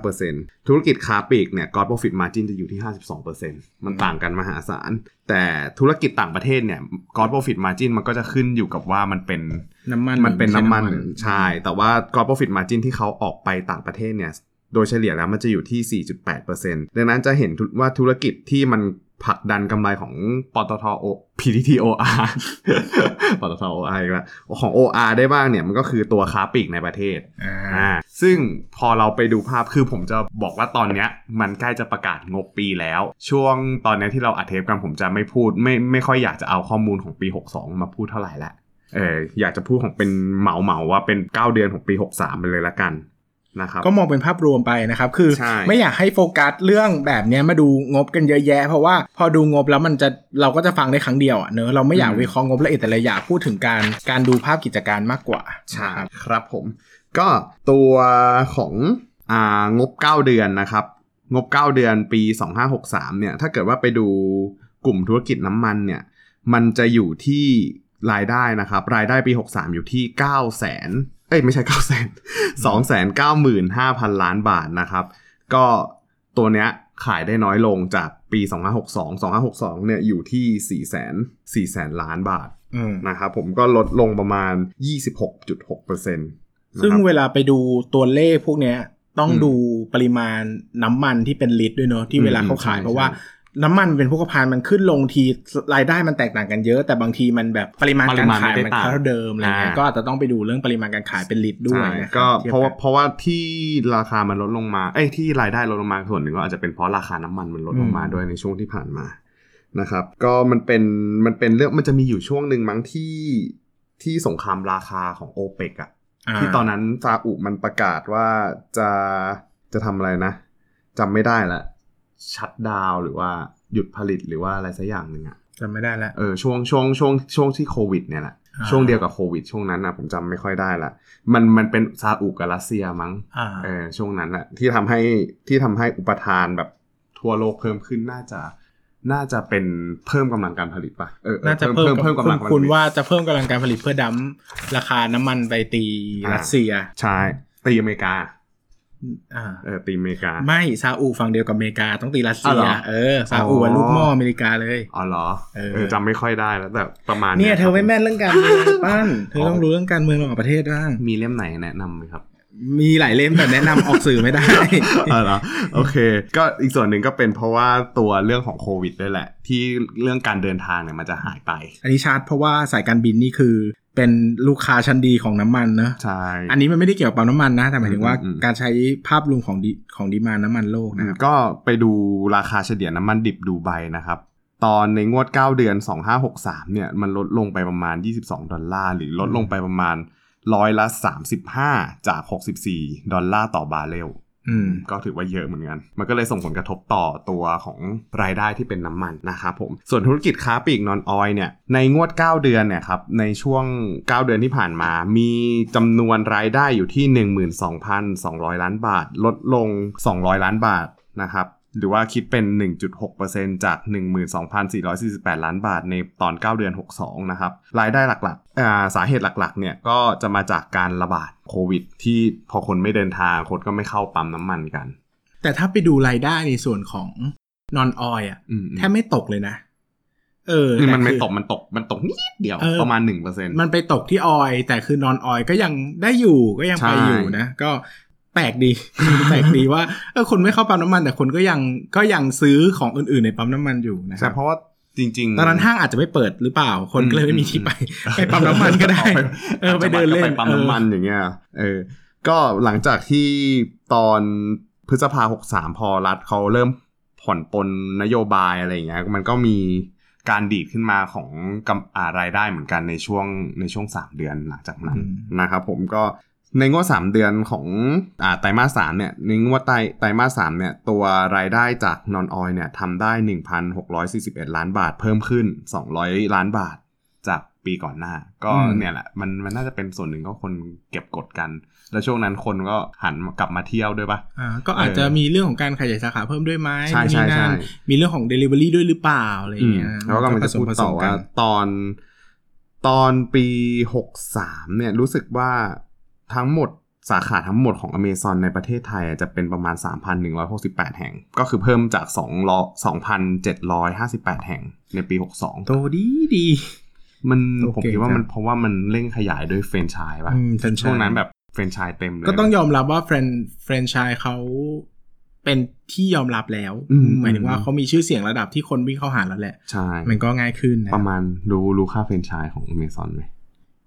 4.5%ธุรกิจค้าปลีกเนี่ย gross profit margin จะอยู่ที่ 52%มันต่างกันมหาศาล แต่ธุรกิจต่างประเทศเนี่ย gross profit margin มันก็จะขึ้นอยู่กับว่ามันเป็นน้ำมันมันเป็นน้ำมันไใช่ใช่แต่ว่า gross profit margin ที่เขาออกไปต่างประเทศเนี่ย โดยเฉลี่ยแล้วมันจะอยู่ที่ 4.8%ดังนั้นจะเห็นว่าธุรกิจที่มันผลักดันกำไรของปตทโอ PTTOR ปตท OR อีกแล้วของ OR ได้บ้างเนี่ยมันก็คือตัวค้าปลีกในประเทศอ่าอ่าซึ่งพอเราไปดูภาพคือผมจะบอกว่าตอนเนี้ยมันใกล้จะประกาศงบปีแล้ว ช่วงตอนเนี้ยที่เราอัดเทปกันผมจะไม่พูด ไม่ไม่ค่อยอยากจะเอาข้อมูลของปี 62 มาพูดเท่าไหร่ละเอออยากจะพูดของเป็นเหมาเหมาๆว่าเป็น 9 เดือนของปี 63 ไปเลยละกัน นะครับก็มองเป็นภาพรวมไปนะครับคือใช่ไม่อยากให้โฟกัสเรื่องแบบเนี้ยมาดูงบกันเยอะแยะ เพราะว่าพอดูงบแล้วมันจะเราก็จะฟังได้ครั้งเดียวอะเนอะเราไม่อยากวิเคราะห์งบละเอียดแต่ละอยากพูดถึงการการดูภาพกิจการมากกว่าใช่นะครับครับผม ก็ตัวของอ่างบ 9 เดือนนะครับ งบ 9 เดือนปี 2563 เนี่ย ถ้าเกิดว่าไปดูกลุ่มธุรกิจน้ำมันเนี่ย มันจะอยู่ที่รายได้นะครับ รายได้ปี 63 อยู่ที่ 9 0 0 0 0 0 เอ้ยไม่ใช่9 0 0 0 0 2 9 5 0 0 0ล้านบาทนะครับ ก็ตัวเนี้ยขายได้น้อยลงจากปี 2562 2562 เนี่ยอยู่ที่4 0 0 0 0 4 0 0ล้านบาทอืมนะครับผมก็ลดลงประมาณ 26.6%นะซึ่งครับเวลาไปดูตัวเลขพวกเนี้ยต้องอืมดูปริมาณน้ำมันที่เป็นลิตรด้วยเนอะที่เวลาเขาขายอืมใช่เพราะว่า น้ำมันเป็นพวกพันมันขึ้นลงทีรายได้มันแตกต่างกันเยอะ แต่บางทีมันแบบปริมาณการขายมันเท่าเดิมอะไรเงี้ยอ่าก็อาจจะต้องไปดูเรื่องปริมาณการขายเป็นลิตรด้วยใช่นะครับก็ทียบเพราะว่ากันเพราะว่าที่ราคามันลดลงมาเอ้ยที่รายได้ลดลงมาส่วนหนึ่งก็อาจจะเป็นเพราะราคาน้ำมันมันลดลงมาอืมด้วยในช่วงที่ผ่านมานะครับ ก็มันเป็นมันเป็นเรื่องมันจะมีอยู่ช่วงหนึ่งมั้งที่ที่สงครามราคาของโอเปกอะาที่ตอนนั้นซาอุมันประกาศว่าจะจะทำอะไรนะจำไม่ได้ละ ชัดดาวน์หรือว่าหยุดผลิตหรือว่าอะไรสักอย่างหนึ่งอะจำไม่ได้แล้วเออช่วงช่วงช่วงช่วงที่โควิดเนี่ยแหละอ่าช่วงเดียวกับโควิดช่วงนั้นนะผมจำไม่ค่อยได้ละมันมันเป็นซาอุกับรัสเซียมั้งอ่าเออช่วงนั้นแหละที่ทำให้ที่ทำให้อุปทานแบบทั่วโลกเพิ่มขึ้นน่าจะน่าจะเป็นเพิ่มกำลังการผลิตปะเออออน่าจะเพิ่มเพิ่มกำลังการผลิตคุณว่าจะเพิ่มกำลังการผลิตเพื่อดั้มราคาน้ำมันไปตีอ่ารัสเซีย ใช่ ตีอเมริกาอ่า เออตีอเมริกา ไม่ซาอุฝั่งเดียวกับอเมริกาต้องตีรัสเซีอ้าวเหรยอเออซาอุอะอ๋อลูกหม้ออเมริกาเลยอ๋อเหรอเออเออจำไม่ค่อยได้แล้วแต่ประมาณเนี่ยเธอไม่ครับแม่นเรื่องการเมืองปั้นเธอต้องรู้เรื่องการเมืองระหว่างประเทศบ้างมีเล่มไหนแนะนำไหมครับมีหลายเล่มแต่แนะนำออกสื่อไม่ได้อ๋อเหรอโอเค ก็อีกส่วนหนึ่งก็เป็นเพราะว่าตัวเรื่องของโควิดด้วยแหละ ที่เรื่องการเดินทางเนี่ยมันจะหายไป อันนี้ชาร์จเพราะว่าสายการบินนี่คือเป็นลูกค้าชั้นดีของน้ำมันเนอะใช่ อันนี้มันไม่ได้เกี่ยวกับปั๊มน้ำมันนะ แต่หมายถึงว่าอืมอืมการใช้ภาพรวมของดิของดีมานน้ำมันโลกนะครับ ก็ไปดูราคาเฉลี่ยน้ำมันดิบดูไบนะครับ ตอนในงวด 9 เดือน 2563 เนี่ย มันลดลงไปประมาณ 22 ดอลลาร์ หรือลดลงไปประมาณร้อยละ 35 จาก 64 ดอลลาร์ต่อบาร์เรล อืมก็ถือว่าเยอะเหมือนกัน มันก็เลยส่งผลกระทบต่อตัวของรายได้ที่เป็นน้ำมันนะครับผม ส่วนธุรกิจค้าปลีก non-oil เนี่ย ในงวด 9 เดือนเนี่ยครับ ในช่วง 9 เดือนที่ผ่านมา มีจำนวนรายได้อยู่ที่ 12,200 ล้านบาท ลดลง 200 ล้านบาทนะครับ หรือว่าคิดเป็น 1.6%จาก 12,448 ล้านบาทในตอน 9 เดือน 62 นะครับ รายได้หลักๆอ่าสาเหตุหลักๆ เนี่ยก็จะมาจากการระบาดโควิด ที่พอคนไม่เดินทาง คนก็ไม่เข้าปั๊มน้ำมันกัน แต่ถ้าไปดูรายได้ในส่วนของนอนออยอะอืมแทบไม่ตกเลยนะ เออนี่แต่มันไม่คือตกมันตกมันตกนิดเดียวเออประมาณ1%มันไปตกที่ออย แต่คือนอนออยก็ยังได้อยู่ก็ยังใช่ไปอยู่นะ ก็ แปลกดีแปลกดีว่าเออคนไม่เข้าปั๊มน้ำมันแต่คนก็ยังก็ยังซื้อของอื่นๆในปั๊มน้ำมันอยู่นะคใช่รับเพราะว่าจริงๆ ตอนนั้นห้างอาจจะไม่เปิดหรือเปล่า คนก็เลยไม่มีที่ไปไปปั๊มน้ำมันก็ได้เออไปเดินเล่น ไปปั๊มน้ำมันอย่างเงี้ย เออ ก็หลังจากที่ตอนพฤษภาหกสามพอรัฐเขาเริ่มผ่อนปลนนโยบายอะไรอย่างเงี้ย มันก็มีการดีดขึ้นมาของกำอ่ารายได้เหมือนกันในช่วงในช่วงสามเดือนหลังจากนั้นอืม นะครับผมก็ ในงวดสามเดือนของอ่าไตรมาสสามเนี่ยในงวดไตรไตรมาสสามเนี่ยตัวรายได้จากนอนออยเนี่ยทำได้ 1,641 ล้านบาทเพิ่มขึ้น 200 ล้านบาทจากปีก่อนหน้า ก็อืมเนี่ยแหละมันมันน่าจะเป็นส่วนหนึ่งก็คนเก็บกดกัน แล้วช่วงนั้นคนก็หันกลับมาเที่ยวด้วยปะอ่าก็อาจจะมีเรื่องของการขยายสาขาเพิ่มด้วยไหมใช่ใช่นู่นนี่นั่นใช่มีเรื่องของ Delivery ด้วยหรือเปล่าอะไรอย่างเงี้ยแล้วก็กำลังจะพูดต่อว่าตอนตอนปีหกสามเนี่ยรู้สึกว่า ทั้งหมดสาขาทั้งหมดของ Amazon ในประเทศไทยอะจะเป็นประมาณ 3,168 แห่ง ก็คือเพิ่มจาก2 2,758 แห่งในปี 62 โตดีดี มันโอเคผมคิดว่ามันจ้ะเพราะว่ามันเร่งขยายด้วยเฟรนไชส์ป่ะอืม franchise ช่วงนั้นแบบเฟรนไชส์เต็มเลย ก็ต้องยอมรับว่าแฟรนแฟรนไชส์เขาเป็นที่ยอมรับแล้วอืมหมายถึงว่าเขามีชื่อเสียงระดับที่คนวิ่งเข้าหาแล้วแหละ ใช่ มันก็ง่ายขึ้นนะ ประมาณรู้รู้ค่าเฟรนไชส์ของ Amazon ไหม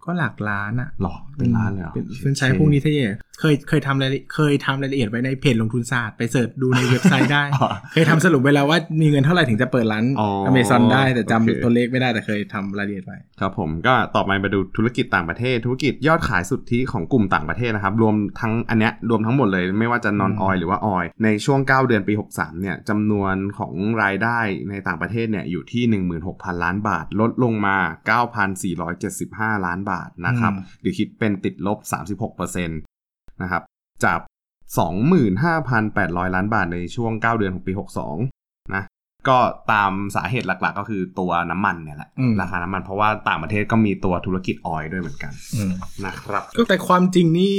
ก็หลักล้านอะหรอเป็นล้านเลยเหรอเป็นแฟรนไชส์พวกนี้ถ้าเย่เคยเคยทำรายละเคยทำรายละเอียดไว้ในเพจลงทุนศาสตร์ไปเสิร์ชดูในเว็บไซต์ได้อ๋อเคยทำสรุปไว้แล้วว่ามีเงินเท่าไหร่ถึงจะเปิดร้านอ๋ออเมซอนได้แต่จำโอเคตัวเลขไม่ได้แต่เคยทำรายละเอียดไว้ครับผมก็ต่อไปมาดูธุรกิจต่างประเทศ ธุรกิจยอดขายสุทธิของกลุ่มต่างประเทศนะครับรวมทั้งอันเนี้ยรวมทั้งหมดเลยไม่ว่าจะนอนอืมออยหรือว่าออยในช่วง 9 เดือนปี 63เนี่ยจำนวนของรายได้ในต่างประเทศเนี่ยอยู่ที่ 16,000 ล้านบาท ลดลงมา 9,475 ล้านบาทนะครับหรือคิดเป็นติดลบ 36%นะครับจาก 25,800 ล้านบาทในช่วง 9 เดือนของปี 62 นะก็ตามสาเหตุหลักๆ ก็คือตัวน้ำมันเนี่ยแหละอืมราคาน้ำมันเพราะว่าต่างประเทศก็มีตัวธุรกิจออยล์ด้วยเหมือนกันอืมนะครับก็แต่ความจริงนี่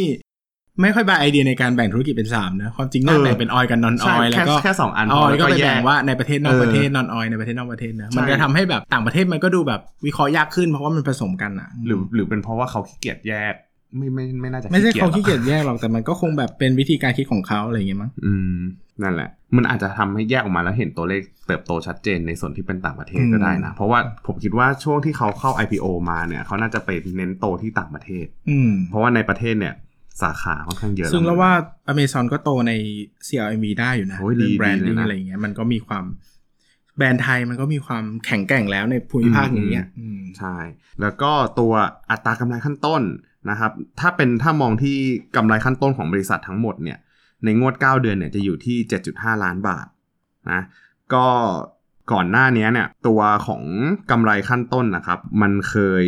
ไม่ค่อยบายไอเดียในการแบ่งธุรกิจเป็นสามนะความจริงน่าเออแบ่งเป็นออยกับนอนอใช่อยแล้วแค่ก็แค่สองอันออยแล้วก็ไปแยแบ่งว่าในประเทศนอกเออประเทศนอนออยในประเทศนอกประเทศนะใช่มันจะทำให้แบบต่างประเทศมันก็ดูแบบวิเคราะห์ยากขึ้นเพราะว่ามันผสมกันอะหรือหรือเป็นเพราะว่าเขาขี้เกียจแยกไม่ไม่ไม่น่าจะไม่ใช่เขาขี้หรอกเกียจแยกหรอกแต่มันก็คงแบบเป็นวิธีการคิดของเขาอะไรอย่างเงี้ยมั้งอืมนั่นแหละ มันอาจจะทำให้แยกออกมาแล้วเห็นตัวเลขเติบโตชัดเจนในส่วนที่เป็นต่างประเทศก็ได้นะ เพราะว่าผมคิดว่าช่วงที่เขาเข้า IPO มาเนี่ย เขาน่าจะไปเน้นโตที่ต่างประเทศ อืมเพราะว่าในประเทศเนี่ย สาขาค่อนข้างเยอะซึ่งแล้วมันว่า Amazon ก็โตใน CLMV ได้อยู่นะโอ้ยดีเรื่อง branding เลยนะอะไรอย่างเงี้ยมันก็มีความแบรนด์ไทยมันก็มีความแข็งแกร่งแล้วในภูมิภาคนี้อะอืมใช่ แล้วก็ตัวอัตรากำไรขั้นต้นนะครับ ถ้าเป็นถ้ามองที่กำไรขั้นต้นของบริษัททั้งหมดเนี่ย ในงวด 9 เดือนเนี่ยจะอยู่ที่ 7.5 ล้านบาทนะก็ก่อนหน้านี้เนี่ยตัวของกำไรขั้นต้นนะครับ มันเคย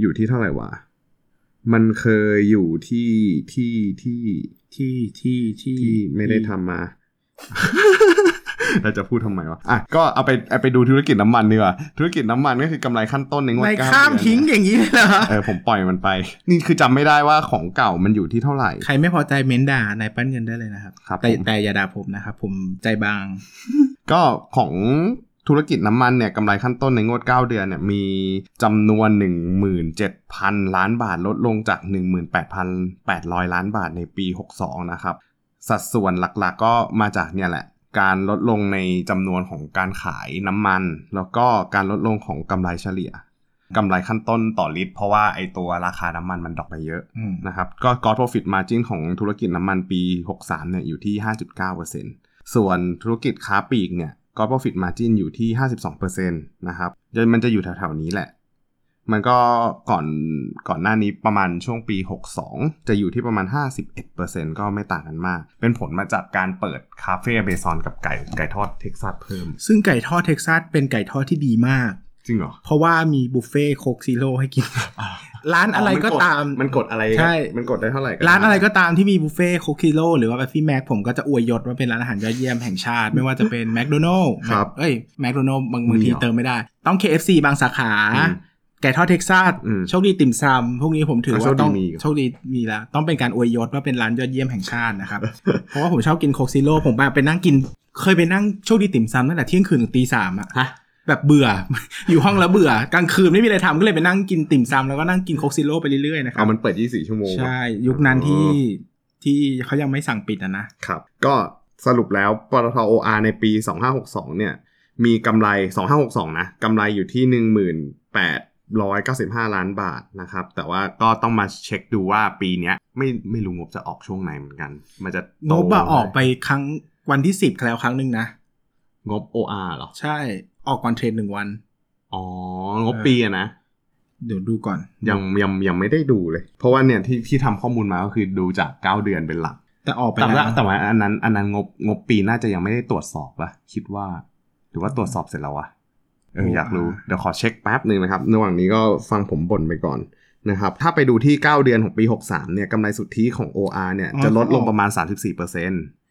อยู่ที่เท่าไหร่วะ มันเคยอยู่ที่ที่ที่ที่ที่ที่ที่ไม่ได้ทำมาเราจะพูดทำไมวะ อะ ก็เอาไปเอาไปดูธุรกิจน้ำมันดีกว่า ธุรกิจน้ำมันก็คือกำไรขั้นต้นในงวดไม่เก้าข้ามเดือนทิ้งอย่างนี้เลยเหรอ เออ ผมปล่อยมันไป นี่คือจำไม่ได้ว่าของเก่ามันอยู่ที่เท่าไหร่ ใครไม่พอใจเม้นด่านายปั้นเงินได้เลยนะครับครับแต่ผมแต่อย่าด่าผมนะครับ ผมใจบาง ก็ของ ธุรกิจน้ำมันเนี่ยกำไรขั้นต้นในงวด 9 เดือนเนี่ยมีจำนวน 17,000 ล้านบาทลดลงจาก 18,800 ล้านบาทในปี 62 นะครับ สัดส่วนหลักๆก็มาจากเนี่ยแหละ การลดลงในจำนวนของการขายน้ำมัน แล้วก็การลดลงของกำไรเฉลี่ยกำไรขั้นต้นต่อลิตร เพราะว่าไอตัวราคาน้ำมันมันดรอปไปเยอะอืมนะครับ ก็ gross profit margin ของธุรกิจน้ำมันปี 63 เนี่ยอยู่ที่ 5.9%ส่วนธุรกิจค้าปลีกเนี่ย gross profit margin อยู่ที่ 52%นะครับมันจะอยู่แถวๆนี้แหละ มันก็ก่อนก่อนหน้านี้ประมาณช่วงปี 62 จะอยู่ที่ประมาณ 51%ก็ไม่ต่างกันมาก เป็นผลมาจากการเปิดคาเฟ่เบซอนกับไก่ไก่ทอด Texas เพิ่ม ซึ่งไก่ทอด Texas เป็นไก่ทอดที่ดีมากจริงเหรอ เพราะว่ามีบุฟเฟ่ Coke Zero ให้กิน ร้านอะไรก็ตามมันกดอะไรใช่มันกดได้เท่าไหร่ร้านอะไรก็ตามที่มีบุฟเฟ่ Coke Zero หรือว่าแบบ Pepsi Max ผมก็จะอวยยศว่าเป็นร้านอาหารยอดเยี่ยมแห่งชาติ ไม่ว่าจะเป็นแมคโดนัลล์ครับเอ้ยแมคโดนัลล์บางบางทีมีเหรอเติมไม่ได้ ต้อง KFC บางสาขาอืมไก่ทอด Texas อืมโชคดีติ่มซำพวกนี้ผมถืออะว่าต้องโชคดีมีโชคดีมีแล้ว ต้องเป็นการอวยยศว่าเป็นร้านยอดเยี่ยมแห่งชาตินะครับ เพราะว่าผมชอบกิน Coke Zero ผมไปนั่งกิน เคยไปนั่งโชคดีติ่มซำตั้งแต่เที่ยงคืนถึงตีสามอะฮะ แบบเบื่อ อยู่ห้องแล้วเบื่อกลางคืนไม่มีอะไรทำก็เลยไปนั่งกินติ่มซำแล้วก็นั่งกินโคกซิโร่ไปเรื่อยๆนะครัเอาบมันเปิด 24 ชั่วโมงใช่ ยุคนั้นที่ที่เขายังไม่สั่งปิดอะนะครับ ก็สรุปแล้วปตท OR ในปี 2562 เนี่ย มีกำไร 2562 นะกำไรอยู่ที่ 1895 ล้านบาทนะครับ แต่ว่าก็ต้องมาเช็คดูว่าปีเนี้ยไม่ไม่รู้งบจะออกช่วงไหนเหมือนกัน มันจะงโตบอะออกไปครั้งวันที่สิบแล้วครั้งหนึ่งนะ งบ OR เหรอ ใช่ ออกก่อนเทรดหนึ่งวัน อ๋อ งบปีอะนะ เดี๋ยวดูก่อน ยังยังยังไม่ได้ดูเลย เพราะว่าเนี่ยที่ที่ทำข้อมูลมาก็คือดูจาก9เดือนเป็นหลัก แต่ออกไปแต่แล้ว่าวแต่ว่าอันนั้นอันนั้นงบงบปีน่าจะยังไม่ได้ตรวจสอบปะคิดว่า หรือว่าตรวจสอบเสร็จแล้ววะเอออยากรู้ เดี๋ยวขอเช็คแป๊บหนึ่งนะครับ ระหว่างนี้ก็ฟังผมบ่นไปก่อนนะครับ ถ้าไปดูที่ 9 เดือนของปี 63 เนี่ยกำไรสุทธิของ OR เนี่ยจะลดลงประมาณ 34%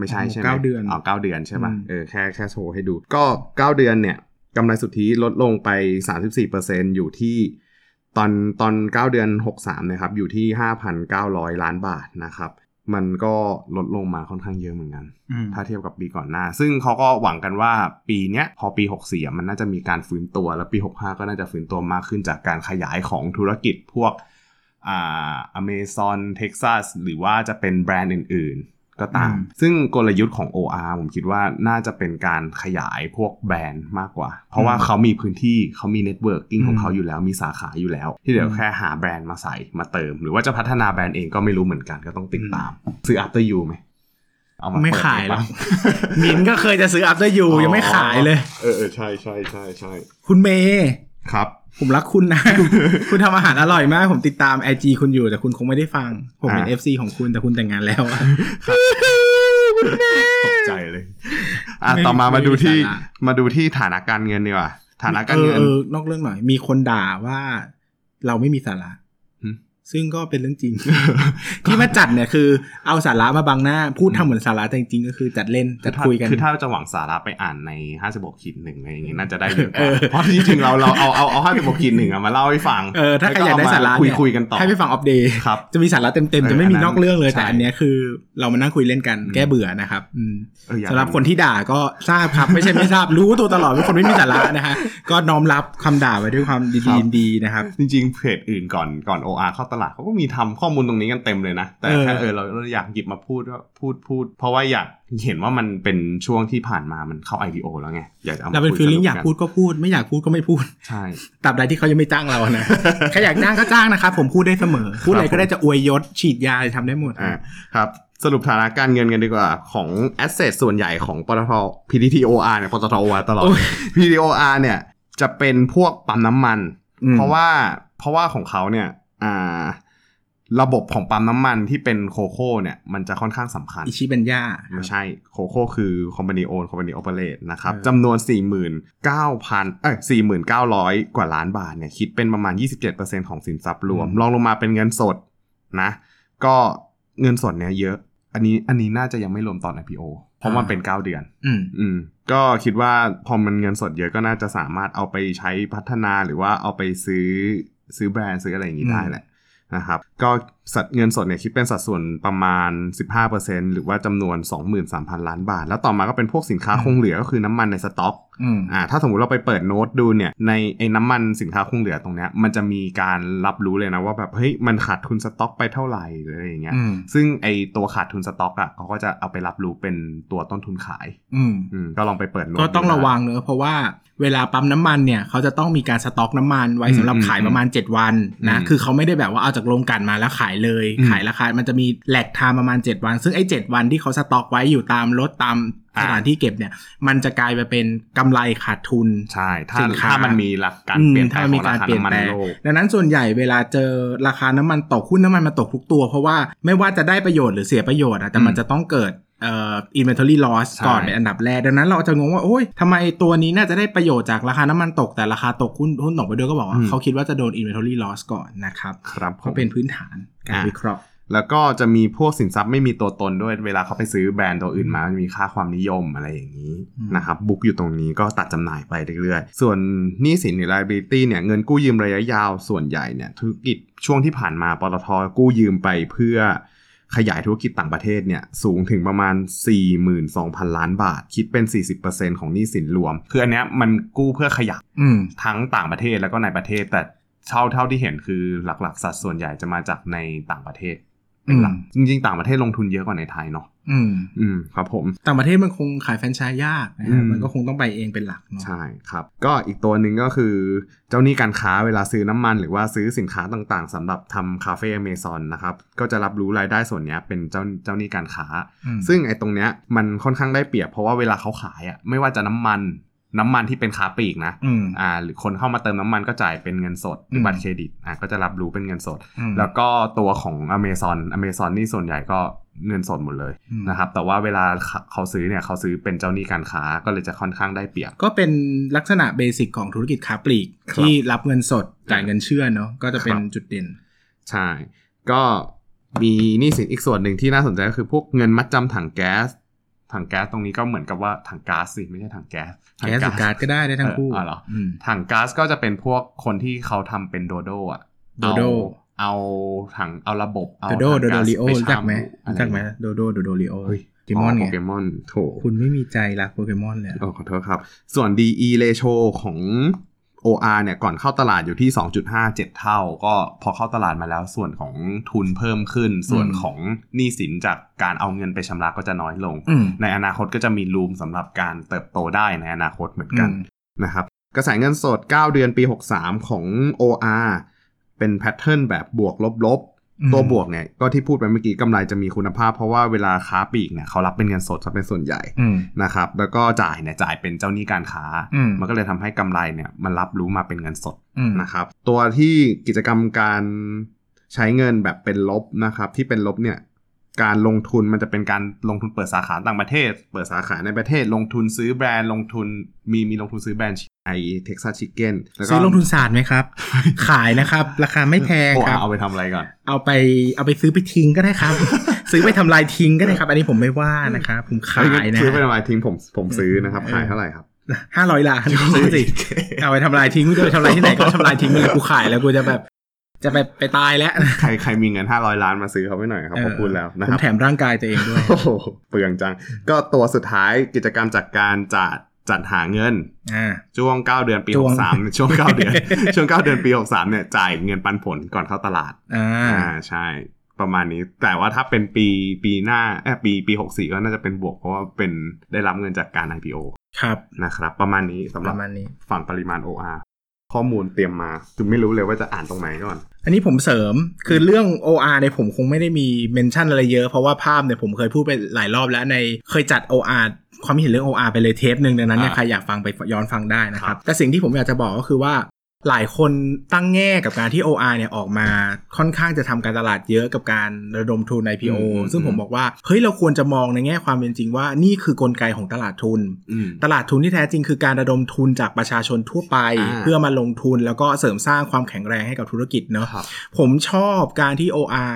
ไม่ใช่ใช่ไหมเก้าเดือนอ๋อเก้าเดือนใช่ป่ะอืมเออแค่แค่โชว์ให้ดู ก็9เดือนเนี่ยกำไรสุทธิลดลงไป 34%อยู่ที่ตอนตอน 9 เดือน 63นะครับอยู่ที่ 5,900 ล้านบาทนะครับ มันก็ลดลงมาค่อนข้างเยอะเหมือนกันอืมถ้าเทียบกับปีก่อนหน้า ซึ่งเขาก็หวังกันว่าปีเนี้ยพอปี 64อะมันน่าจะมีการฟื้นตัว แล้วปี 65 ก็น่าจะฟื้นตัวมากขึ้นจากการขยายของธุรกิจพวกอ่า Amazon Texas หรือว่าจะเป็นแบรนด์อื่นๆ ก็ตามอืมซึ่งกลยุทธ์ของ OR ผมคิดว่าน่าจะเป็นการขยายพวกแบรนด์มากกว่า เพราะว่าเขามีพื้นที่เขามี networking ของเขาอยู่แล้วมีสาขาอยู่แล้ว ที่เดี๋ยวแค่หาแบรนด์มาใส่มาเติม หรือว่าจะพัฒนาแบรนด์เองก็ไม่รู้เหมือนกันก็ต้องติดตาม ซื้อ After You ไหมเอามาไม่เปิดขายหรอกให้ฟังมินก็เคยจะซื้อ after you ยังไม่ขายเลย เออเออใช่ใช่ใช่ใช่คุณเมย์ครับ ผมรักคุณนะ คุณทำอาหารอร่อยมาก ผมติดตามไอจีคุณอยู่แต่คุณคงไม่ได้ฟัง ผมเป็นอ่า FC ของคุณแต่คุณแต่งงานแล้วอะตกใจเลย อะไม่ต่อมามาดูที่ไม่มีสาระมาดูที่ฐานะการเงินดีกว่าฐานะการเออเงินเออนอกเรื่องหน่อย มีคนด่าว่าเราไม่มีสาระหึ ซึ่งก็เป็นเรื่องจริง ที่มาจัดเนี่ยคือเอาสาระมาบังหน้า พูดทำเหมือนสาระแต่จริงๆก็คือจัดเล่นจัดคุยกัน คือถ้าจะหวังสาระไปอ่านใน56ขีดหนึ่งอะไรอย่างงี้น่าจะได้เยอะกเอว่าอเพราะจริงๆเราเราเอาเอาเอา56ขีดหนึ่งอะมาเล่าให้ฟังเออถ้าใครอยากได้สาระคุยเนี่คุยกันต่อให้ไปฟังอัปเดตครับจะมีสาระเต็มเออๆจะไม่มีอันนั้นนอกเรื่องเลยใช่แต่อันเนี้ยคือ เรามานั่งคุยเล่นกันอืมแก้เบื่อนะครับอืมเอออยากสำหรับคนที่ด่าก็ทราบครับ ไม่ใช่ไม่ทราบรู้ตัวตลอดว่าคนไม่มีสาระนะฮะก็น้อมรับคำด่าไว้ด้วยความดีๆดีนะครับ จริงๆเพจอื่นก่อนก่อน OR เข้าตลาดเขาก็มีทำข้อมูลตรงนี้กันเต็มเลยนะ แต่เออแค่เออเราเราอยากหยิบมาพูดว่าพูดพูด เพราะว่าอยากเห็นว่ามันเป็นช่วงที่ผ่านมามันเข้า IPO แล้วไงอยากจะเอามาเราเป็นคุฟีลลิ่งสรุปอยากพูดก็พูด ไม่อยากพูดก็ไม่พูดใช่ตราบใดที่เขายังไม่จ้างเรานะใครอยากจ้างก็จ้างนะครับผมพูดได้เสมอ พูดอะไรก็ได้จะอวยยศฉีดยาทำได้หมดอ่าครับสรุปฐานะการเงินกันดีกว่า ของ asset ส่วนใหญ่ของปตท PTTOR เนี่ยปตท OR ตลอดโอ้ย PTTOR เนี่ยจะเป็นพวกปั๊มน้ำมันอืมเพราะว่าเพราะว่าของเขาเนี่ยอ่า ระบบของปั๊มน้ำมันที่เป็นโคโค่เนี่ย มันจะค่อนข้างสำคัญ อิชิเบนย่าไม่ใช่โคโค่คือ Company Own Company Operate นะครับเออจำนวน 49,000เอ้ย49,000 กว่าล้านบาทเนี่ย คิดเป็นประมาณ 27%ของสินทรัพย์รวมอืมลองลงมาเป็นเงินสดนะ ก็เงินสดเนี่ยเยอะ อันนี้อันนี้น่าจะยังไม่รวมตอน IPO เพราะมันเป็น 9 เดือน อืมอืมก็คิดว่าพอมันเงินสดเยอะก็น่าจะสามารถเอาไปใช้พัฒนาหรือว่าเอาไปซื้อ ซื้อแบรนด์ซื้ออะไรอย่างนี้ได้แหละนะครับ ก็ สัดเงินสดเนี่ยคิดเป็นสัดส่วนประมาณ 15%หรือว่าจำนวน 23,000 ล้านบาท แล้วต่อมาก็เป็นพวกสินค้าคงเหลือก็คือน้ำมันในสต็อกอืมอ่าถ้าสมมติเราไปเปิดโน้ตดูเนี่ยในไอ้น้ำมันสินค้าคงเหลือตรงเนี้ยมันจะมีการรับรู้เลยนะว่าแบบเฮ้ยมันขาดทุนสต็อกไปเท่าไหร่หรืออะไรอย่างเงี้ยอืมซึ่งไอ้ตัวขาดทุนสต็อกอะเขาก็จะเอาไปรับรู้เป็นตัวต้นทุนขายอืมอืมก็ลองไปเปิดโน้ตก็ต้องดูได้ระวังเนอะเพราะว่าเวลาปั๊มน้ำมันเนี่ยเขาจะต้องมีการสต็อกน้ำมันไว้สำหรับอืมขายประมาณ 7 วันนะอืมคือเขาไม่ได้แบบว่าเอาจากโรงกลันมาแล้วขายเลยอืมขายราคา มันจะมีแหลกไทม์ประมาณ 7 วัน ซึ่งไอ้7วันที่เขาสต็อกไว้อยู่ตามรถตามอ่าสถานที่เก็บเนี่ย มันจะกลายไปเป็นกำไรขาดทุน ใช่ถ้าสินค้าถ้ามันมีหลักการอืมเปลี่ยนแปลถ้างมันขมีองการราคาเปลี่ยนน้ำมันแปลงโลกดังนั้นส่วนใหญ่เวลาเจอราคาน้ำมันตกหุ้นน้ำมันมาตกทุกตัว เพราะว่าไม่ว่าจะได้ประโยชน์หรือเสียประโยชน์อะแต่มันอืมจะต้องเกิด เอ่อ inventory loss ใช่ก่อนเป็นอันดับแรก ดังนั้นเราจะงงว่าโอ้ยทำไมตัวนี้น่าจะได้ประโยชน์จากราคาน้ำมันตกแต่ราคาตกหุ้นหุ้นตกไปด้วยก็บอกว่าอืมเขาคิดว่าจะโดน inventory loss ก่อนนะครับครับผมก็เป็นพื้นฐานการอะวิเคราะห์ แล้วก็จะมีพวกสินทรัพย์ไม่มีตัวตนด้วยเวลาเขาไปซื้อแบรนด์ตัวอื่นมามันมีค่าความนิยมอะไรอย่างนี้อืมนะครับบุ๊กอยู่ตรงนี้ก็ตัดจำหน่ายไปเรื่อยๆ ส่วนหนี้สินหรือ liability เนี่ยเงินกู้ยืมระยะยาวส่วนใหญ่เนี่ยธุรกิจช่วงที่ผ่านมาปตทกู้ยืมไปเพื่อ ขยายธุรกิจต่างประเทศเนี่ยสูงถึงประมาณ 42,000 ล้านบาท คิดเป็น 40%ของหนี้สินรวม คืออันเนี้ยมันกู้เพื่อขยายอืมทั้งต่างประเทศแล้วก็ในประเทศ แต่เท่าเท่าที่เห็นคือหลักๆ สัดส่วนใหญ่จะมาจากในต่างประเทศเป็นหลักอืมจริงๆ ต่างประเทศลงทุนเยอะกว่าในไทยเนาะ อืมอืมครับผมต่างประเทศมันคงขายแฟรนไชส์ยากนะครับอืมมันก็คงต้องไปเองเป็นหลักเนาะใช่ครับ ก็อีกตัวหนึ่งก็คือเจ้าหนี้การค้าเวลาซื้อน้ำมัน หรือว่าซื้อสินค้าต่างๆสำหรับทำคาเฟ่อเมซอนนะครับก็จะรับรู้รายได้ส่วนเนี้ยเป็นเจ้าเจ้าหนี้การค้าอืมซึ่งไอ้ตรงเนี้ยมันค่อนข้างได้เปรียบเพราะว่าเวลาเขาขายอะไม่ว่าจะน้ำมันน้ำมันที่เป็นค้าปลีกนะอืมอ่า หรือคนเข้ามาเติมน้ำมันก็จ่ายเป็นเงินสดหรือมบัตรเครดิตอะก็จะรับรู้เป็นเงินสดอืมแล้วก็ตัวของ Amazon Amazon นี่ส่วนใหญ่ก็ เงินสดหมดเลยอืมนะครับ แต่ว่าเวลาเขาเขาซื้อเนี่ยเขาซื้อเป็นเจ้าหนี้การค้าก็เลยจะค่อนข้างได้เปรียบ ก็เป็นลักษณะเบสิกของธุรกิจค้าปลีกครับที่รับเงินสดจ่ายเงินเชื่อเนาะก็จะเป็นครับจุดเด่น ใช่ ก็มีหนี้สินอีกส่วนหนึ่งที่น่าสนใจก็คือพวกเงินมัดจำถังแก๊สถังแก๊สตรงนี้ก็เหมือนกับว่าถังก๊าซสิไม่ใช่ถังแก๊สถังแก๊สหรือการ์ดก็ได้ได้ทั้งคู่เอออ๋อเหรออืมถังก๊าซก็จะเป็นพวกคนที่เขาทำเป็นโดโดอะโดโด เอาเอาถังเอาระบบเอาโดโดถังโดโดก๊าซริโอปรู้จักไหมชารู้จักไหมอะรโดโดโดโดริโอเฮ้ยโปเกมอนโปไงเกมอนโถคุณไม่มีใจรักโปเกมอนเลยอะโอ้ขอโทษครับ ส่วน DE ratio ของ OR เนี่ยก่อนเข้าตลาดอยู่ที่ 2.57 เท่า ก็พอเข้าตลาดมาแล้วส่วนของทุนเพิ่มขึ้น ส่วนของหนี้สินจากการเอาเงินไปชำระก็จะน้อยลงอืมในอนาคตก็จะมีรูมสำหรับการเติบโตได้ในอนาคตเหมือนกันอืมนะครับ กระแสเงินสด 9 เดือนปี 63 ของ OR เป็นแพทเทิร์นแบบบวกลบอืมๆตัวบวกเนี่ยก็ที่พูดไปเมื่อกี้กำไรจะมีคุณภาพ เพราะว่าเวลาค้าปลีกเนี่ยเขารับเป็นเงินสดซะเป็นส่วนใหญ่อืมนะครับแล้วก็จ่ายเนี่ยจ่ายเป็นเจ้าหนี้การค้าอืมมันก็เลยทำให้กำไรเนี่ยมันรับรู้มาเป็นเงินสดอืมนะครับตัวที่กิจกรรมการใช้เงินแบบเป็นลบนะครับที่เป็นลบเนี่ย การลงทุนมันจะเป็นการลงทุนเปิดสาขาต่างประเทศ เปิดสาขาในประเทศ ลงทุนซื้อแบรนด์ลงทุนมีมีลงทุนซื้อแบรนด์ไอ Texas Chicken แล้วก็ซื้อลงทุนศาสตร์ไหมครับ ขายนะครับ ราคาไม่แพงโอ้ครับ เอาไปทำอะไรก่อน เอาไปเอาไปซื้อไปทิ้งก็ได้ครับ ซื้อไปทำลายทิ้งก็ได้ครับ อันนี้ผมไม่ว่านะครับผมขายนะซื้อไปทำไมทิ้งผมผมซื้อนะครับขายเท่าไหร่ครับห้าร้อยล้านซื้อสิเอาไปทำลายทิ้งกูจะไปทำลายที่ไหนก็ทำลายทิ้งไปเลยกูขายแล้วกูจะแบบ จะไปไปตายแล้วใครใครมีเงิน500ล้านมาซื้อเขาไปหน่อยครับเขาพูดแล้วนะผคมรับแถมร่างกายตัวเองด้วยโอ้โหเปลืองจัง ก็ตัวสุดท้ายกิจกรรมจากการจัดจัดหาเงินอ่าช่วง 9 เดือนปีช่วง63 ช่วง 9 เดือน ช่วง 9 เดือนปี 63 เนี่ยจ่ายเงินปันผลก่อนเข้าตลาดอ่าอ่าใช่ ประมาณนี้ แต่ว่าถ้าเป็นปีปีหน้าเออปีปี 64 ก็น่าจะเป็นบวกเพราะว่าเป็นได้รับเงินจากการ IPO ครับนะครับ ประมาณนี้สำหปรับระมาณนี้ฝั่งปริมาณ OR ข้อมูลเตรียมมาคือไม่รู้เลยว่าจะอ่านตรงไหนก่อน อันนี้ผมเสริมคือเรื่อง OR เนี่ยผมคงไม่ได้มีเมนชั่นอะไรเยอะ เพราะว่าภาพเนี่ยผมเคยพูดไปหลายรอบแล้วในเคยจัด OR ความคิดเห็นเรื่อง OR ไปเลยเทปหนึ่งดังนั้นเนี่ยอ่าใครอยากฟังไปย้อนฟังได้นะคครัรับบแต่สิ่งที่ผมอยากจะบอกก็คือว่า หลายคนตั้งแง่กับการที่ OR เนี่ยออกมาค่อนข้างจะทำการตลาดเยอะกับการระดมทุน IPO ซึ่งผมบอกว่าเฮ้ยเราควรจะมองในแง่ความเป็นจริงว่านี่คือกลไกของตลาดทุนอืมตลาดทุนที่แท้จริงคือการระดมทุนจากประชาชนทั่วไปอ่าเพื่อมาลงทุนแล้วก็เสริมสร้างความแข็งแรงให้กับธุรกิจเนอะครับผมชอบการที่ OR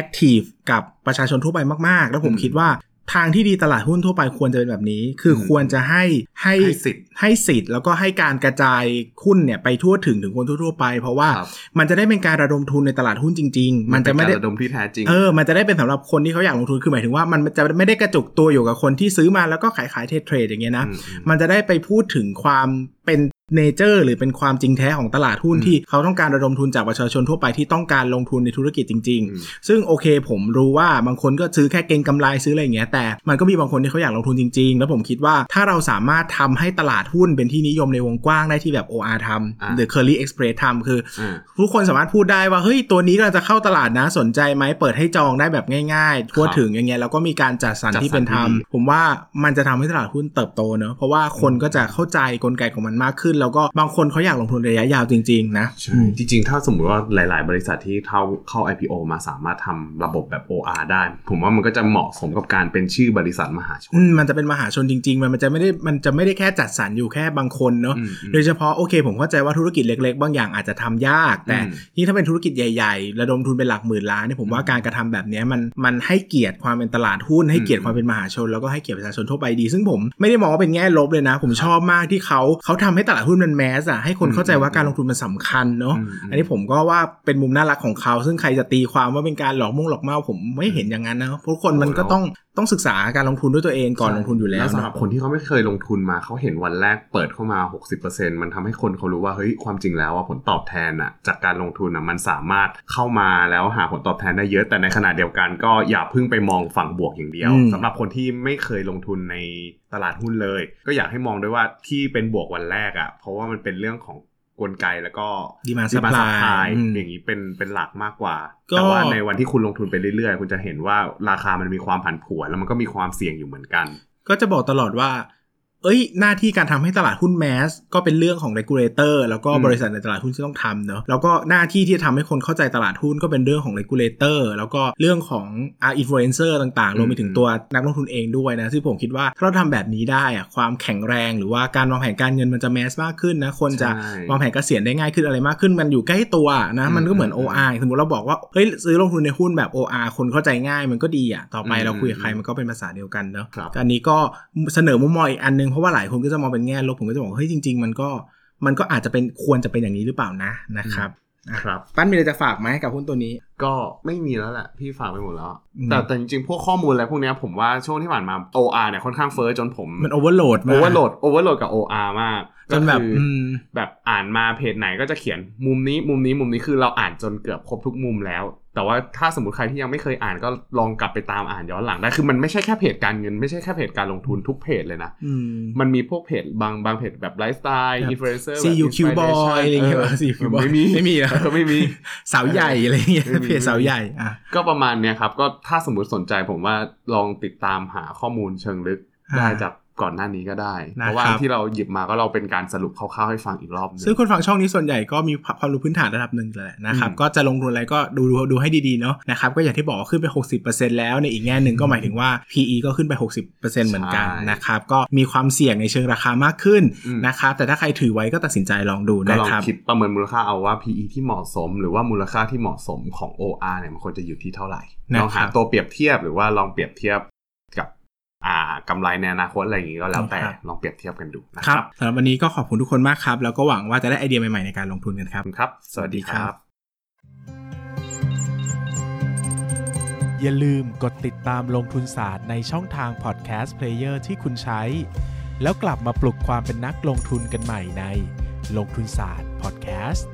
Active กับประชาชนทั่วไปมาก ๆ แล้วผมอืมคิดว่า ทางที่ดีตลาดหุ้นทั่วไปควรจะเป็นแบบนี้ คืออมควรจะให้ให้ให้สิทธิ์ให้สิทธิ์แล้วก็ให้การกระจายหุ้นเนี่ยไปทั่วถึงถึงคนทั่ว ๆ ไป เพราะว่าครับมันจะได้เป็นการระดมทุนในตลาดหุ้นจริง ๆ มันจะไม่ได้เป็การระดมที่แท้จริงเออมันจะได้เป็นสำหรับคนที่เขาอยากลงทุนคือหมายถึงว่ามันจะไม่ได้กระจุกตัวอยู่กับคนที่ซื้อมาแล้วก็ขายขายเทรดเทรดอย่างเงี้ยนะอืมอืมมันจะได้ไปพูดถึงความเป็นเนเจอร์หรือเป็นความจริงแท้ของตลาดหุ้นอืมที่เขาต้องการระดมทุนจากประชาชนทั่วไปที่ต้องการลงทุนในธุรกิจจริงอืมๆซึ่งโอเค ผมรู้ว่าบางคนก็ซื้อแค่เก็งกำไรซื้ออะไรอย่างเงี้ยแต่มันก็มีบางคนที่เขาอยากลงทุนจริง ๆ แล้วผมคิดว่าถ้าเราสามารถทำให้ตลาดหุ้นเป็นที่นิยมในวงกว้างได้ที่แบบ OR ทอะำหรือ Curly Express ทำคืออ่าทุกคนสามารถพูดได้ว่าเฮ้ยตัวนี้กำลังจะเข้าตลาดนะสนใจไหมเปิดให้จองได้แบบง่ายๆทั่วครับถึงอย่างเงี้ยแล้วก็มีการจัดสรรจัดสรรที่เป็นธรรมที่ดีผมว่ามันจะทำให้ตลาดหุ้นเติบโตเนอะเพราะว่าคนก็จะเข้าใจกลไกของมันมากขึ้น แล้วก็บางคนเขาอยากลงทุนระยะยาวจริง ๆ นะใช่จริง ๆ ถ้าสมมุติว่าหลาย ๆ บริษัทที่เข้าเข้า IPO มาสามารถทำระบบแบบ OR ได้ ผมว่ามันก็จะเหมาะสมกับการเป็นชื่อบริษัทมหาชนอืมมันจะเป็นมหาชนจริงๆมันมันจะไม่ได้มันจะไม่ได้แค่จัดสรรอยู่แค่บางคนเนอะอืมอืมโดยเฉพาะโอเค ผมเข้าใจว่าธุรกิจเล็ก ๆ บางอย่างอาจจะทำยาก แต่อืมนี่ถ้าเป็นธุรกิจใหญ่ๆ ระดมทุนเป็นหลักหมื่นล้านเนี่ยผมว่าการกระทำแบบเนี้ยมันมันให้เกียรติความเป็นตลาดหุ้นให้เกียรติความเป็นมหาชน แล้วก็ให้เกียรติประชาชนทั่วไปดี ซึ่งผมไม่ได้มองว่าเป็นแง่ลบเลยนะ ผมชอบมากที่เขาเขาทำให้ตลาดหุ้นมันแมสอะให้คนเข้าใจว่าการลงทุนมันสำคัญเนาะอืมอืมอันนี้ผมก็ว่าเป็นมุมน่ารักของเขา ซึ่งใครจะตีความว่าเป็นการหลอกมุ่งหลอกเมาผมไม่เห็นอย่างนั้นนะเพราะคนมันก็ต้องต้องศึกษาการลงทุนด้วยตัวเองก่อนลงทุนอยู่แล้วสำหรับเนอะคนที่เขาไม่เคยลงทุนมาเขาเห็นวันแรกเปิดเข้ามา 60%มันทำให้คนเขารู้ว่าเฮ้ยความจริงแล้วว่าผลตอบแทนอะจากการลงทุนอะมันสามารถเข้ามาแล้วหาผลตอบแทนได้เยอะแต่ในขณะเดียวกันก็อย่าเพิ่งไปมองฝั่งบวกอย่างเดียวอืมสำหรับคนที่ไม่เคยลงทุนในตลาดหุ้นเลย ก็อยากให้มองด้วยว่าที่เป็นบวกวันแรกอะเพราะว่ามันเป็นเรื่องของ กลไกแล้วก็ Demand demand supply supply อืมอย่างนี้เป็นเป็นหลักมากกว่าก็แต่ว่าในวันที่คุณลงทุนไปเรื่อยๆ คุณจะเห็นว่าราคามันมีความผันผวนแล้วมันก็มีความเสี่ยงอยู่เหมือนกัน ก็จะบอกตลอดว่า เอ้ยหน้าที่การทำให้ตลาดหุ้นแมสก็เป็นเรื่องของ regulator แล้วก็อืมบริษัทในตลาดหุ้นที่ต้องทำเนอะแล้วก็หน้าที่ที่จะทำให้คนเข้าใจตลาดหุ้นก็เป็นเรื่องของ regulator แล้วก็เรื่องของอ่า influencer ต่างๆรวมไปถึงตัวนักลงทุนเองด้วยนะซึ่งผมคิดว่าถ้าเราทำแบบนี้ได้อะความแข็งแรงหรือว่าการวางแผนการเงินมันจะแมสมากขึ้นนะคนจะใช่วางแผนเกษียณได้ง่ายขึ้นอะไรมากขึ้น มันอยู่ใกล้ตัวนะมันก็เหมือนอืม OR สมมติเราบอกว่าเฮ้ยซื้อลงทุนในหุ้นแบบ OR คนเข้าใจง่ายมันก็ดีอะต่อไปอืมเราคุยกับใครมันก็เป็นภาษาเดียวกันเนอะครับอันนี้ก็เสนอมุมมองอีกอันนึงเพราะว่าหลายคนก็จะมองเป็นแง่ลบผมก็จะบอกว่าเฮ้ยจริง ๆ มันก็มันก็อาจจะเป็นควรจะเป็นอย่างนี้หรือเปล่านะนะครับอะครับปั้นมีอะไรจะฝากไหมกับหุ้นตัวนี้ ก็ไม่มีแล้วแหละพี่ฝากไปหมดแล้วอืมแต่แต่จริงๆ พวกข้อมูลอะไรพวกเนี้ยผมว่าช่วงที่ผ่านมา OR เนี่ยค่อนข้างเฟ้อจนผม มันโอเวอร์โหลดมาโอเวอร์โหลด overload กับ OR มาก จนแบบก็คือออืมแบบอ่านมาเพจไหนก็จะเขียนมุมนี้มุมนี้มุมนี้คือเราอ่านจนเกือบครบทุกมุมแล้ว แต่ว่าถ้าสมมติใครที่ยังไม่เคยอ่านก็ลองกลับไปตามอ่านย้อนหลังได้คือมันไม่ใช่แค่เพจการเงินไม่ใช่แค่เพจการลงทุนทุกเพจเลยนะอืมมันมีพวกเพจบางบางเพจแบบไลฟ์สไตล์ครับอินฟลูเอนเซอร์ CUQ boy อะไรอย่างเงี้ย CUQ boy ไม่มีไม่มีเหรอเออไม่มีเสาใหญ่อะไรอย่างเงี้ยไม่มีเพจเสาใหญ่อะก็ประมาณเนี้ยครับก็ถ้าสมมติสนใจผมว่าลองติดตามหาข้อมูลเชิงลึกอ่าได้จาก ก่อนหน้านี้ก็ได้นะครับเพราะว่าที่เราหยิบมาก็เราเป็นการสรุปคร่าวๆให้ฟังอีกรอบหนึงซึ่งคนฟังช่องนี้ส่วนใหญ่ก็มีความรู้พื้นฐานระดับหนึ่งแหละนะครับอืมก็จะลงทุนอะไรก็ดูดูดูให้ดีๆเนาะนะครับก็อย่างที่บอกว่าขึ้นไป 60%แล้วในอีกแง่หนึ่งก็หมายถึงว่า PE ก็ขึ้นไป 60%เหมือนกันใช่นะครับก็มีความเสี่ยงในเชิงราคามากขึ้นอืมนะครับแต่ถ้าใครถือไว้ก็ตัดสินใจลองดูก็นะลองครับคิดประเมินมูลค่าเอาว่า PE ที่เหมาะสม หรือว่ามูลค่าที่เหมาะสมของ OR เนี่ยมันควรจะอยู่ที่เท่าไหร่นะครับลองหาตัวเปรียบเทียบหรือว่าลองเปรียบเทียบกับอ่า กำไรในอนาคตอะไรอย่างนี้ก็แล้วแต่ครับลองเปรียบเทียบกันดูนะคครัรับบสำหรับวันนี้ก็ขอบคุณทุกคนมากครับ แล้วก็หวังว่าจะได้ไอเดียใหม่ๆในการลงทุนกันคขรัอบบคุณครับ สวัสดีครับ อย่าลืมกดติดตามลงทุนศาสตร์ในช่องทางพอดแคสต์เพลเยอร์ที่คุณใช้ แล้วกลับมาปลุกความเป็นนักลงทุนกันใหม่ในลงทุนศาสตร์พอดแคสต์